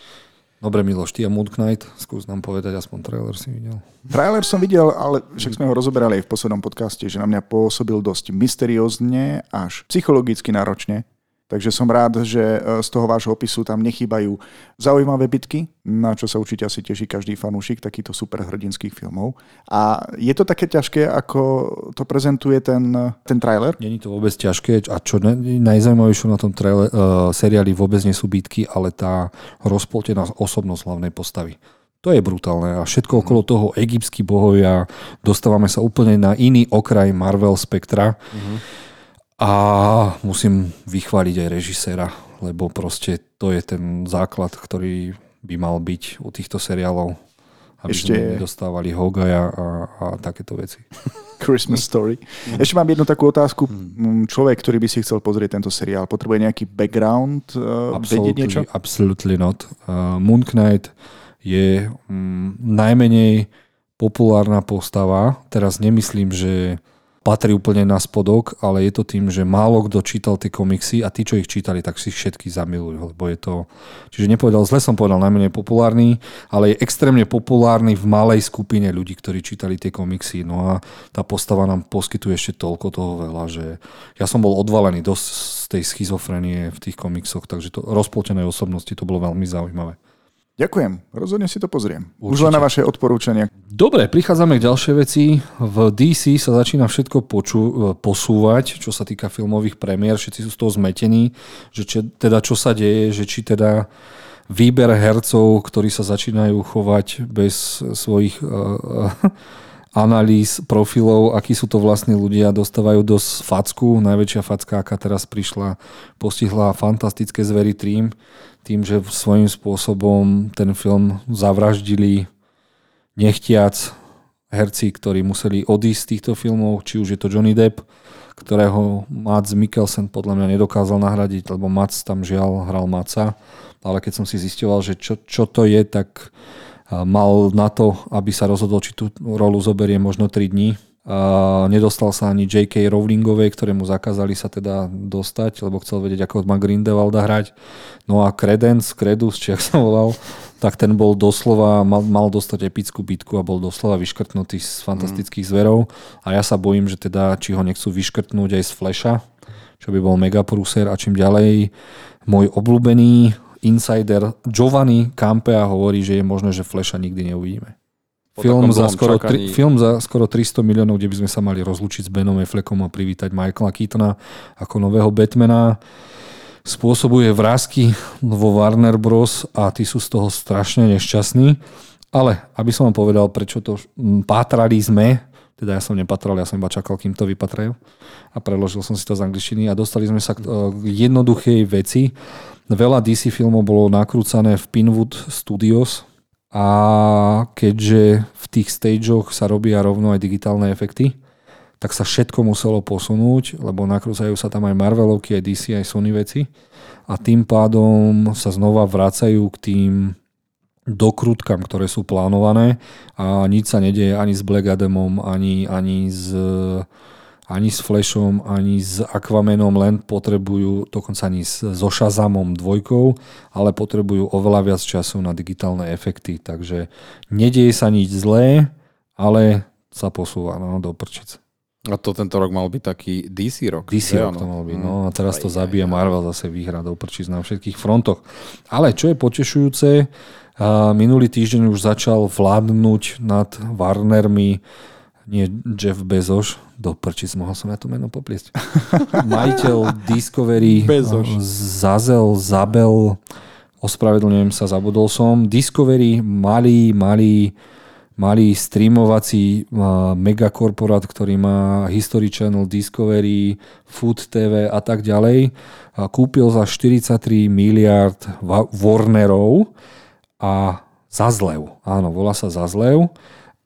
Dobre, Miloš, ty a Moon Knight, skús nám povedať, aspoň trailer si videl. Trailer som videl, ale však sme ho rozoberali aj v poslednom podcaste, že na mňa pôsobil dosť mysteriózne až psychologicky náročne. Takže som rád, že e, z toho vášho opisu tam nechýbajú zaujímavé bitky, na čo sa určite asi teší každý fanúšik takýchto superhrdinských filmov. A je to také ťažké, ako to prezentuje ten, ten trailer? Není to vôbec ťažké a čo najzaujímavejšie na tom trailer, uh, seriáli vôbec nie sú bitky, ale tá rozpoltená osobnosť hlavnej postavy. To je brutálne a všetko okolo toho egyptskí bohovia, dostávame sa úplne na iný okraj Marvel spektra. Mm-hmm a musím vychváliť aj režiséra, lebo proste to je ten základ, ktorý by mal byť u týchto seriálov. Aby Ešte... sme dostávali Hogaja a, a takéto veci. Christmas Story. Ešte mám jednu takú otázku. Hmm. Človek, ktorý by si chcel pozrieť tento seriál, potrebuje nejaký background? Uh, absolutely, niečo? absolutely not. Uh, Moon Knight je um, najmenej populárna postava. Teraz nemyslím, že patrí úplne na spodok, ale je to tým, že málo kto čítal tie komiksy a tí, čo ich čítali, tak si všetky zamilujú, lebo je to... Čiže nepovedal, zle som povedal, najmenej populárny, ale je extrémne populárny v malej skupine ľudí, ktorí čítali tie komiksy. No a tá postava nám poskytuje ešte toľko toho veľa, že ja som bol odvalený dosť z tej schizofrenie v tých komiksoch, takže to rozpoltenej osobnosti to bolo veľmi zaujímavé. Ďakujem, rozhodne si to pozriem. Určite. Už len na vaše odporúčania. Dobre, prichádzame k ďalšej veci. V DC sa začína všetko poču- posúvať, čo sa týka filmových premiér. Všetci sú z toho zmetení, že či, teda čo sa deje, že či teda výber hercov, ktorí sa začínajú chovať bez svojich uh, analýz profilov, akí sú to vlastne ľudia, dostávajú dosť facku. Najväčšia facka, aká teraz prišla, postihla fantastické zvery tým, tým, že svojím spôsobom ten film zavraždili nechtiac herci, ktorí museli odísť z týchto filmov, či už je to Johnny Depp, ktorého Mats Mikkelsen podľa mňa nedokázal nahradiť, lebo Mats tam žiaľ hral Matsa, ale keď som si zistoval, že čo, čo to je, tak mal na to, aby sa rozhodol, či tú rolu zoberie možno 3 dní. Nedostal sa ani J.K. Rowlingovej, ktorému zakázali sa teda dostať, lebo chcel vedieť, ako má Grindelwalda hrať. No a Credence, Credus, či ak sa volal, tak ten bol doslova, mal, mal dostať epickú bitku a bol doslova vyškrtnutý z fantastických mm. zverov. A ja sa bojím, že teda, či ho nechcú vyškrtnúť aj z Flasha, čo by bol mega prúser a čím ďalej môj obľúbený insider Giovanni Campea hovorí, že je možné, že Flasha nikdy neuvidíme. Film za, skoro tri, film za skoro 300 miliónov, kde by sme sa mali rozlučiť s Benom Affleckom a privítať Michaela Keatona ako nového Batmana. Spôsobuje vrázky vo Warner Bros. a tí sú z toho strašne nešťastní. Ale aby som vám povedal, prečo to pátrali sme, teda ja som nepatral, ja som iba čakal, kým to vypatrajú a preložil som si to z angličtiny a dostali sme sa k jednoduchej veci. Veľa DC filmov bolo nakrúcané v Pinwood Studios a keďže v tých stageoch sa robia rovno aj digitálne efekty, tak sa všetko muselo posunúť, lebo nakrúcajú sa tam aj Marvelovky, aj DC, aj Sony veci. A tým pádom sa znova vracajú k tým dokrutkám, ktoré sú plánované a nič sa nedieje ani s Black Adamom, ani, ani s ani s Flashom, ani s Aquamanom, len potrebujú, dokonca ani so Shazamom dvojkou, ale potrebujú oveľa viac času na digitálne efekty. Takže nedieje sa nič zlé, ale sa posúva no, do prčic. A to tento rok mal byť taký DC rok. DC rok to mal byť, no a teraz to zabije Marvel zase výhra do prčic na všetkých frontoch. Ale čo je potešujúce, minulý týždeň už začal vládnuť nad Warnermi nie Jeff Bezos, do prčic, mohol som ja to meno popliesť. Majiteľ Discovery, Bezos. Zazel, Zabel, ospravedlňujem sa, zabudol som. Discovery, malý, malý, malý streamovací megakorporát, ktorý má History Channel, Discovery, Food TV a tak ďalej, kúpil za 43 miliard Warnerov a Zazlev. Áno, volá sa Zazlev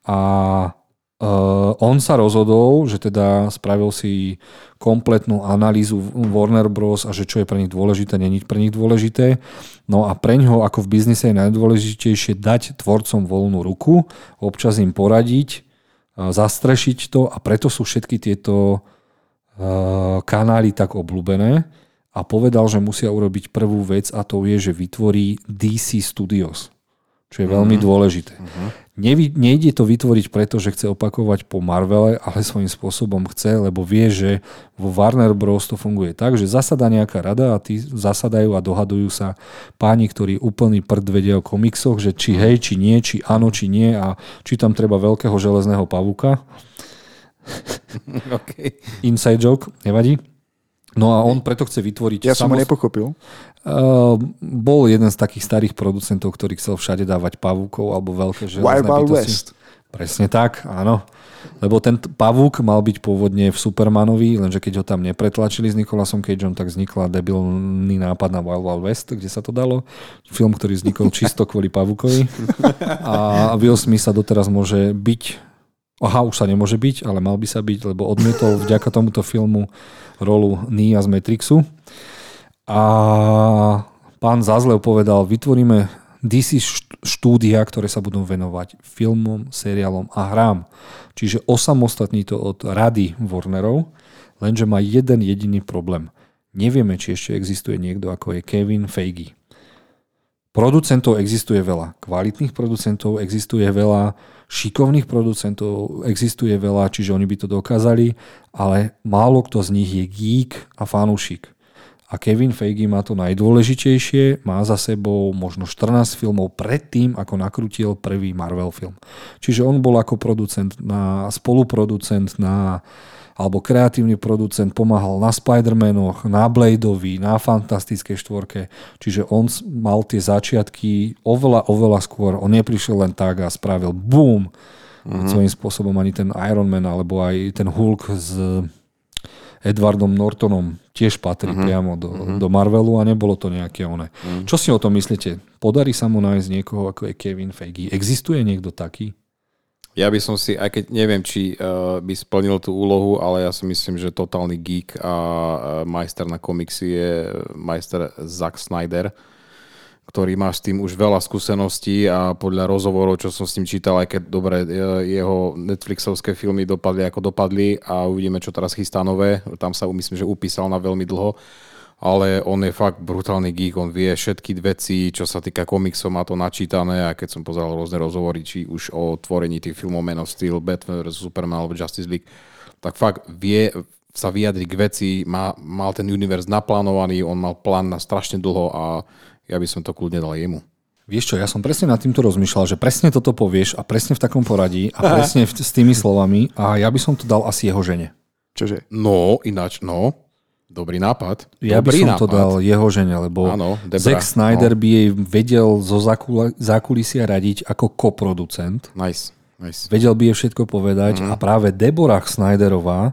a Uh, on sa rozhodol, že teda spravil si kompletnú analýzu Warner Bros. a že čo je pre nich dôležité, není pre nich dôležité. No a pre ňoho ako v biznise je najdôležitejšie dať tvorcom voľnú ruku, občas im poradiť, uh, zastrešiť to a preto sú všetky tieto uh, kanály tak obľúbené a povedal, že musia urobiť prvú vec a to je, že vytvorí DC Studios čo je veľmi mm-hmm. dôležité. Mm-hmm. Nevy, nejde to vytvoriť preto, že chce opakovať po Marvele, ale svojím spôsobom chce, lebo vie, že vo Warner Bros. to funguje tak, že zasada nejaká rada a tí zasadajú a dohadujú sa páni, ktorí úplný prd vedia o komiksoch, že či hej, či nie, či áno, či nie a či tam treba veľkého železného pavúka. okay. Inside joke, nevadí. No a on preto chce vytvoriť... Ja som ho nepochopil. Uh, bol jeden z takých starých producentov, ktorý chcel všade dávať pavúkov alebo veľké železné West. Presne tak, áno. Lebo ten pavúk mal byť pôvodne v Supermanovi, lenže keď ho tam nepretlačili s Nikolasom Cageom, tak vznikla debilný nápad na Wild Wild West, kde sa to dalo. Film, ktorý vznikol čisto kvôli pavúkovi. A Will Smith sa doteraz môže byť Aha, už sa nemôže byť, ale mal by sa byť, lebo odmietol vďaka tomuto filmu rolu Nia z Matrixu. A pán Zazlev povedal, vytvoríme DC štúdia, ktoré sa budú venovať filmom, seriálom a hrám. Čiže osamostatní to od rady Warnerov, lenže má jeden jediný problém. Nevieme, či ešte existuje niekto ako je Kevin Feige. Producentov existuje veľa, kvalitných producentov existuje veľa, šikovných producentov existuje veľa, čiže oni by to dokázali, ale málo kto z nich je geek a fanúšik. A Kevin Feige má to najdôležitejšie, má za sebou možno 14 filmov predtým, ako nakrútil prvý Marvel film. Čiže on bol ako producent, na, spoluproducent na alebo kreatívny producent pomáhal na Spider-Manoch, na Bladeovi, na Fantastickej štvorke. Čiže on mal tie začiatky oveľa, oveľa skôr. On neprišiel len tak a spravil boom Mm-hmm. Svojím spôsobom ani ten Iron Man alebo aj ten Hulk s Edwardom Nortonom tiež patrí mm-hmm. priamo do, mm-hmm. do Marvelu a nebolo to nejaké one. Mm-hmm. Čo si o tom myslíte? Podarí sa mu nájsť niekoho ako je Kevin Feige? Existuje niekto taký? Ja by som si, aj keď neviem, či uh, by splnil tú úlohu, ale ja si myslím, že totálny geek a uh, majster na komiksy je majster Zack Snyder, ktorý má s tým už veľa skúseností a podľa rozhovorov, čo som s ním čítal, aj keď dobre, jeho Netflixovské filmy dopadli ako dopadli a uvidíme, čo teraz chystá nové. Tam sa myslím, že upísal na veľmi dlho ale on je fakt brutálny geek, on vie všetky veci, čo sa týka komiksov, má to načítané a keď som pozeral rôzne rozhovory, či už o tvorení tých filmov Man of Steel, Batman vs. Superman alebo Justice League, tak fakt vie sa vyjadriť k veci, má, mal ten univerz naplánovaný, on mal plán na strašne dlho a ja by som to kľudne dal jemu. Vieš čo, ja som presne nad týmto rozmýšľal, že presne toto povieš a presne v takom poradí a presne v, s tými slovami a ja by som to dal asi jeho žene. Čože? No, ináč, no. Dobrý nápad. Ja Dobrý by som nápad. to dal jeho žene, lebo Áno, Zack Snyder no. by jej vedel zo zákulisia radiť ako koproducent. Nice, nice. Vedel by jej všetko povedať mm. a práve Deborah Snyderová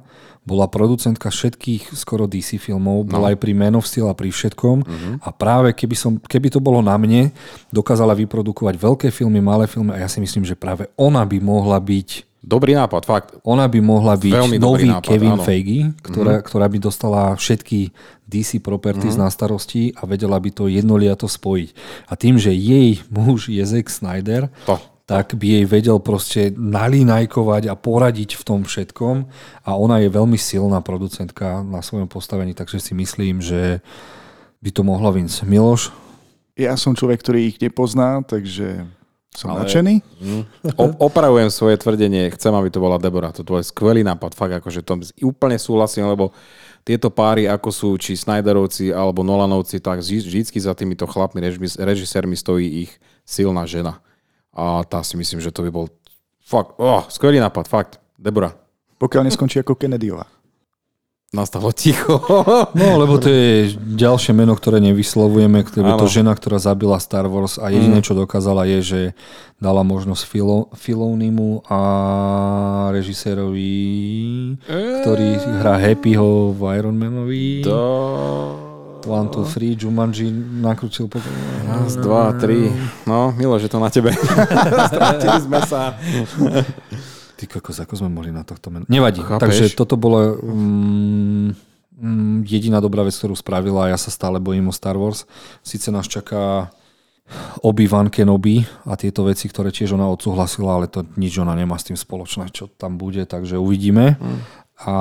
bola producentka všetkých skoro DC filmov, bola no. aj pri Man of Steel a pri všetkom mm-hmm. a práve keby, som, keby to bolo na mne, dokázala vyprodukovať veľké filmy, malé filmy a ja si myslím, že práve ona by mohla byť Dobrý nápad, fakt. Ona by mohla byť Veľmi nový nápad, Kevin áno. Feige, ktorá, mm-hmm. ktorá by dostala všetky DC properties mm-hmm. na starosti a vedela by to jednoliato spojiť. A tým, že jej muž je Zack Snyder, to. tak by jej vedel proste nalínajkovať a poradiť v tom všetkom a ona je veľmi silná producentka na svojom postavení, takže si myslím, že by to mohla Vince. Miloš? Ja som človek, ktorý ich nepozná, takže som ale... nadšený? Mm, opravujem svoje tvrdenie, chcem, aby to bola Deborah. To je skvelý nápad, fakt akože to úplne súhlasím, lebo tieto páry, ako sú či Snyderovci alebo Nolanovci, tak vždy za týmito chlapmi, režisérmi stojí ich silná žena. A tá si myslím, že to by bol fakt, oh, skvelý nápad, fakt. Deborah. Pokiaľ neskončí ako Kennedyová. Nastalo ticho. No, lebo to je ďalšie meno, ktoré nevyslovujeme, lebo to žena, ktorá zabila Star Wars a jediné, mm. čo dokázala je, že dala možnosť Filo, Filonimu a režisérovi, ktorý hrá Happyho v Iron Manovi. To... One, two, three, Jumanji nakrútil potom. Raz, dva, tri. No, Milo, že to na tebe. Stratili sme sa. Ty kokos, ako sme mohli na tohto meno. Nevadí. Chápeš? Takže toto bola um, um, jediná dobrá vec, ktorú spravila a ja sa stále bojím o Star Wars. Sice nás čaká Obi-Wan Kenobi a tieto veci, ktoré tiež ona odsúhlasila, ale to nič ona nemá s tým spoločné, čo tam bude, takže uvidíme. Mm. A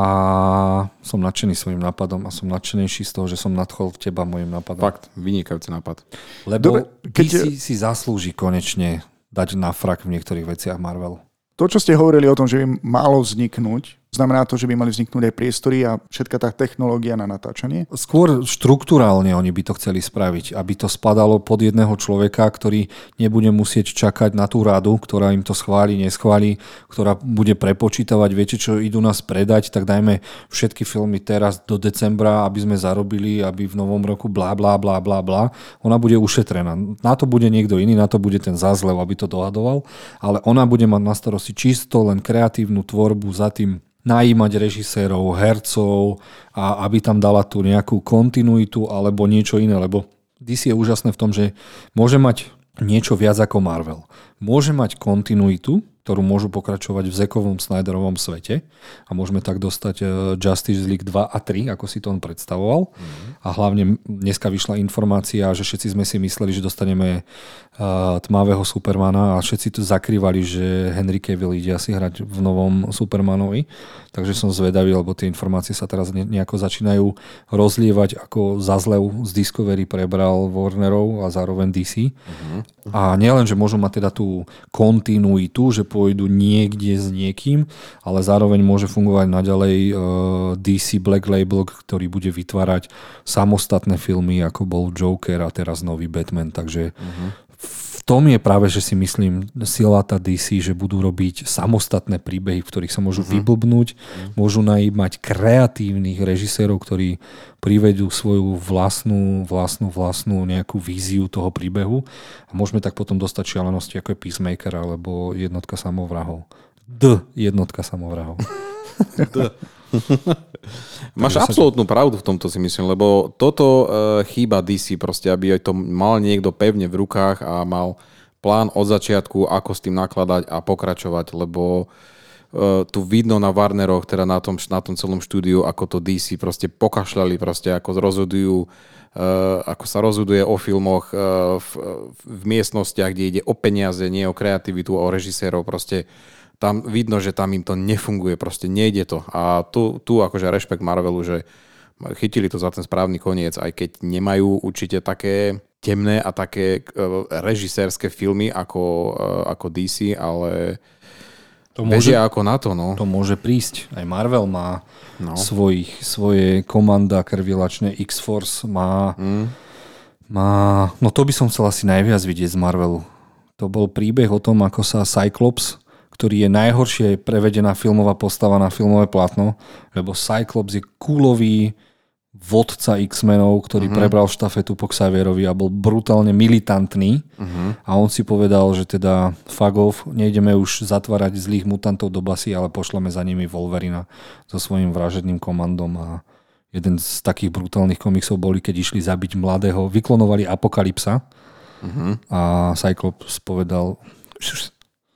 som nadšený svojim nápadom a som nadšenejší z toho, že som nadchol v teba môjim nápadom. Fakt, vynikajúci nápad. Lebo Dobre, keď... si, si zaslúži konečne dať na frak v niektorých veciach Marvelu. To, čo ste hovorili o tom, že by malo vzniknúť Znamená to, že by mali vzniknúť aj priestory a všetka tá technológia na natáčanie? Skôr štruktúrálne oni by to chceli spraviť, aby to spadalo pod jedného človeka, ktorý nebude musieť čakať na tú radu, ktorá im to schváli, neschváli, ktorá bude prepočítavať, viete čo, idú nás predať, tak dajme všetky filmy teraz do decembra, aby sme zarobili, aby v novom roku blá, blá, blá, blá, blá. Ona bude ušetrená. Na to bude niekto iný, na to bude ten zázlev, aby to dohadoval, ale ona bude mať na starosti čisto len kreatívnu tvorbu za tým najímať režisérov, hercov a aby tam dala tú nejakú kontinuitu alebo niečo iné, lebo DC je úžasné v tom, že môže mať niečo viac ako Marvel. Môže mať kontinuitu, ktorú môžu pokračovať v Zekovom Snyderovom svete a môžeme tak dostať e, Justice League 2 a 3, ako si to on predstavoval. Mm. A hlavne dneska vyšla informácia, že všetci sme si mysleli, že dostaneme uh, tmavého Supermana a všetci tu zakrývali, že Henry Cavill ide asi hrať v novom Supermanovi. Takže som zvedavý, lebo tie informácie sa teraz nejako začínajú rozlievať, ako zazlev z Discovery prebral Warnerov a zároveň DC. Mm. A nielen, že môžu mať teda tú kontinuitu, že pôjdu niekde s niekým, ale zároveň môže fungovať naďalej uh, DC Black Label, ktorý bude vytvárať samostatné filmy, ako bol Joker a teraz nový Batman. Takže uh-huh tom je práve, že si myslím, sila tá DC, že budú robiť samostatné príbehy, v ktorých sa môžu uh-huh. vyblbnúť, uh-huh. môžu najímať kreatívnych režisérov, ktorí privedú svoju vlastnú, vlastnú, vlastnú nejakú víziu toho príbehu a môžeme tak potom dostať šialenosti ako je Peacemaker alebo jednotka samovrahov. D jednotka samovrahov. Máš absolútnu pravdu v tomto si myslím, lebo toto uh, chýba DC proste, aby to mal niekto pevne v rukách a mal plán od začiatku, ako s tým nakladať a pokračovať, lebo uh, tu vidno na Warneroch, teda na tom, na tom celom štúdiu, ako to DC proste pokašľali, proste ako rozhodujú Uh, ako sa rozhoduje o filmoch uh, v, v miestnostiach, kde ide o peniaze, nie o kreativitu, o režisérov. Proste tam vidno, že tam im to nefunguje, proste nejde to. A tu, tu akože rešpekt Marvelu, že chytili to za ten správny koniec, aj keď nemajú určite také temné a také uh, režisérske filmy ako, uh, ako DC, ale to môže, ako na to, no. To môže prísť. Aj Marvel má no. svojich, svoje komanda krvilačné X-Force má, mm. má... No to by som chcel asi najviac vidieť z Marvelu. To bol príbeh o tom, ako sa Cyclops ktorý je najhoršie prevedená filmová postava na filmové platno, lebo Cyclops je kúlový vodca X-menov, ktorý uh-huh. prebral štafetu po Xavierovi a bol brutálne militantný uh-huh. a on si povedal, že teda fagov, nejdeme už zatvárať zlých mutantov do basy, ale pošleme za nimi Wolverina so svojím vražedným komandom a jeden z takých brutálnych komiksov boli, keď išli zabiť mladého, vyklonovali Apokalypsa uh-huh. a Cyclops povedal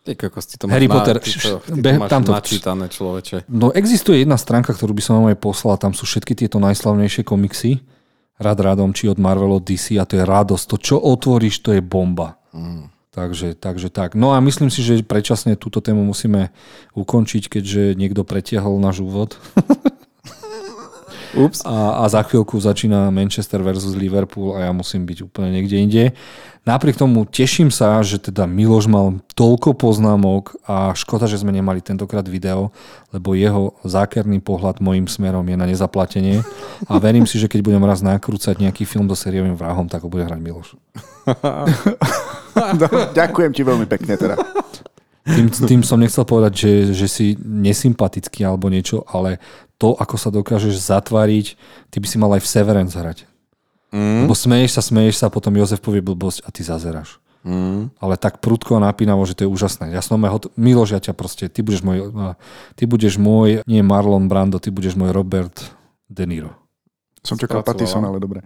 Ty kokos, ty to Harry na, Potter, ty to, ty to máš tamto. načítané, človeče. No existuje jedna stránka, ktorú by som vám aj poslal, tam sú všetky tieto najslavnejšie komiksy, rad radom, či od Marvel, od DC a to je radosť. To, čo otvoríš, to je bomba. Mm. Takže, takže tak. No a myslím si, že predčasne túto tému musíme ukončiť, keďže niekto pretiahol náš úvod. Ups. A, a za chvíľku začína Manchester versus Liverpool a ja musím byť úplne niekde inde. Napriek tomu teším sa, že teda Miloš mal toľko poznámok a škoda, že sme nemali tentokrát video, lebo jeho zákerný pohľad môjim smerom je na nezaplatenie a verím si, že keď budem raz nakrúcať nejaký film do sériovým vrahom, tak ho bude hrať Miloš. Ďakujem ti veľmi pekne teda. Tým, tým som nechcel povedať, že, že si nesympatický alebo niečo, ale to, ako sa dokážeš zatvariť, ty by si mal aj v Severance hrať. Mm. Lebo smeješ sa, smeješ sa a potom Jozef povie blbosť a ty zazeráš. Mm. Ale tak prudko a napínavo, že to je úžasné. Ja som hot... Miloš, ja ťa proste, ty budeš môj, ty budeš môj, nie Marlon Brando, ty budeš môj Robert De Niro. Som čakal Pattison, ale dobre.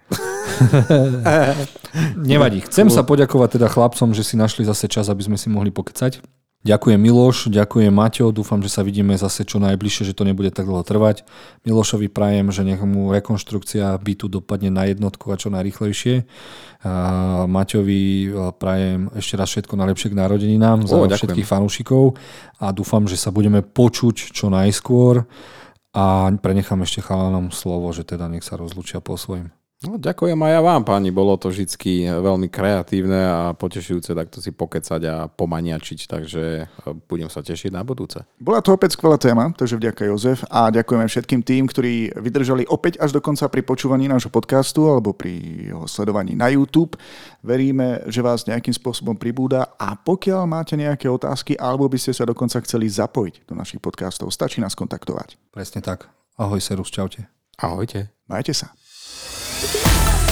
Nevadí. Chcem sa poďakovať teda chlapcom, že si našli zase čas, aby sme si mohli pokecať. Ďakujem Miloš, ďakujem Maťo, dúfam, že sa vidíme zase čo najbližšie, že to nebude tak dlho trvať. Milošovi prajem, že nech mu rekonštrukcia bytu dopadne na jednotku a čo najrychlejšie. A Maťovi e, prajem ešte raz všetko najlepšie k narodeninám za ďakujem. všetkých fanúšikov a dúfam, že sa budeme počuť čo najskôr a prenechám ešte chalanom slovo, že teda nech sa rozlučia po svojim. No, ďakujem aj ja vám, páni. Bolo to vždy veľmi kreatívne a potešujúce takto si pokecať a pomaniačiť, takže e, budem sa tešiť na budúce. Bola to opäť skvelá téma, takže vďaka Jozef a ďakujeme všetkým tým, ktorí vydržali opäť až do konca pri počúvaní nášho podcastu alebo pri jeho sledovaní na YouTube. Veríme, že vás nejakým spôsobom pribúda a pokiaľ máte nejaké otázky alebo by ste sa dokonca chceli zapojiť do našich podcastov, stačí nás kontaktovať. Presne tak. Ahoj, Serus, čaute. Ahojte. Majte sa. Yeah.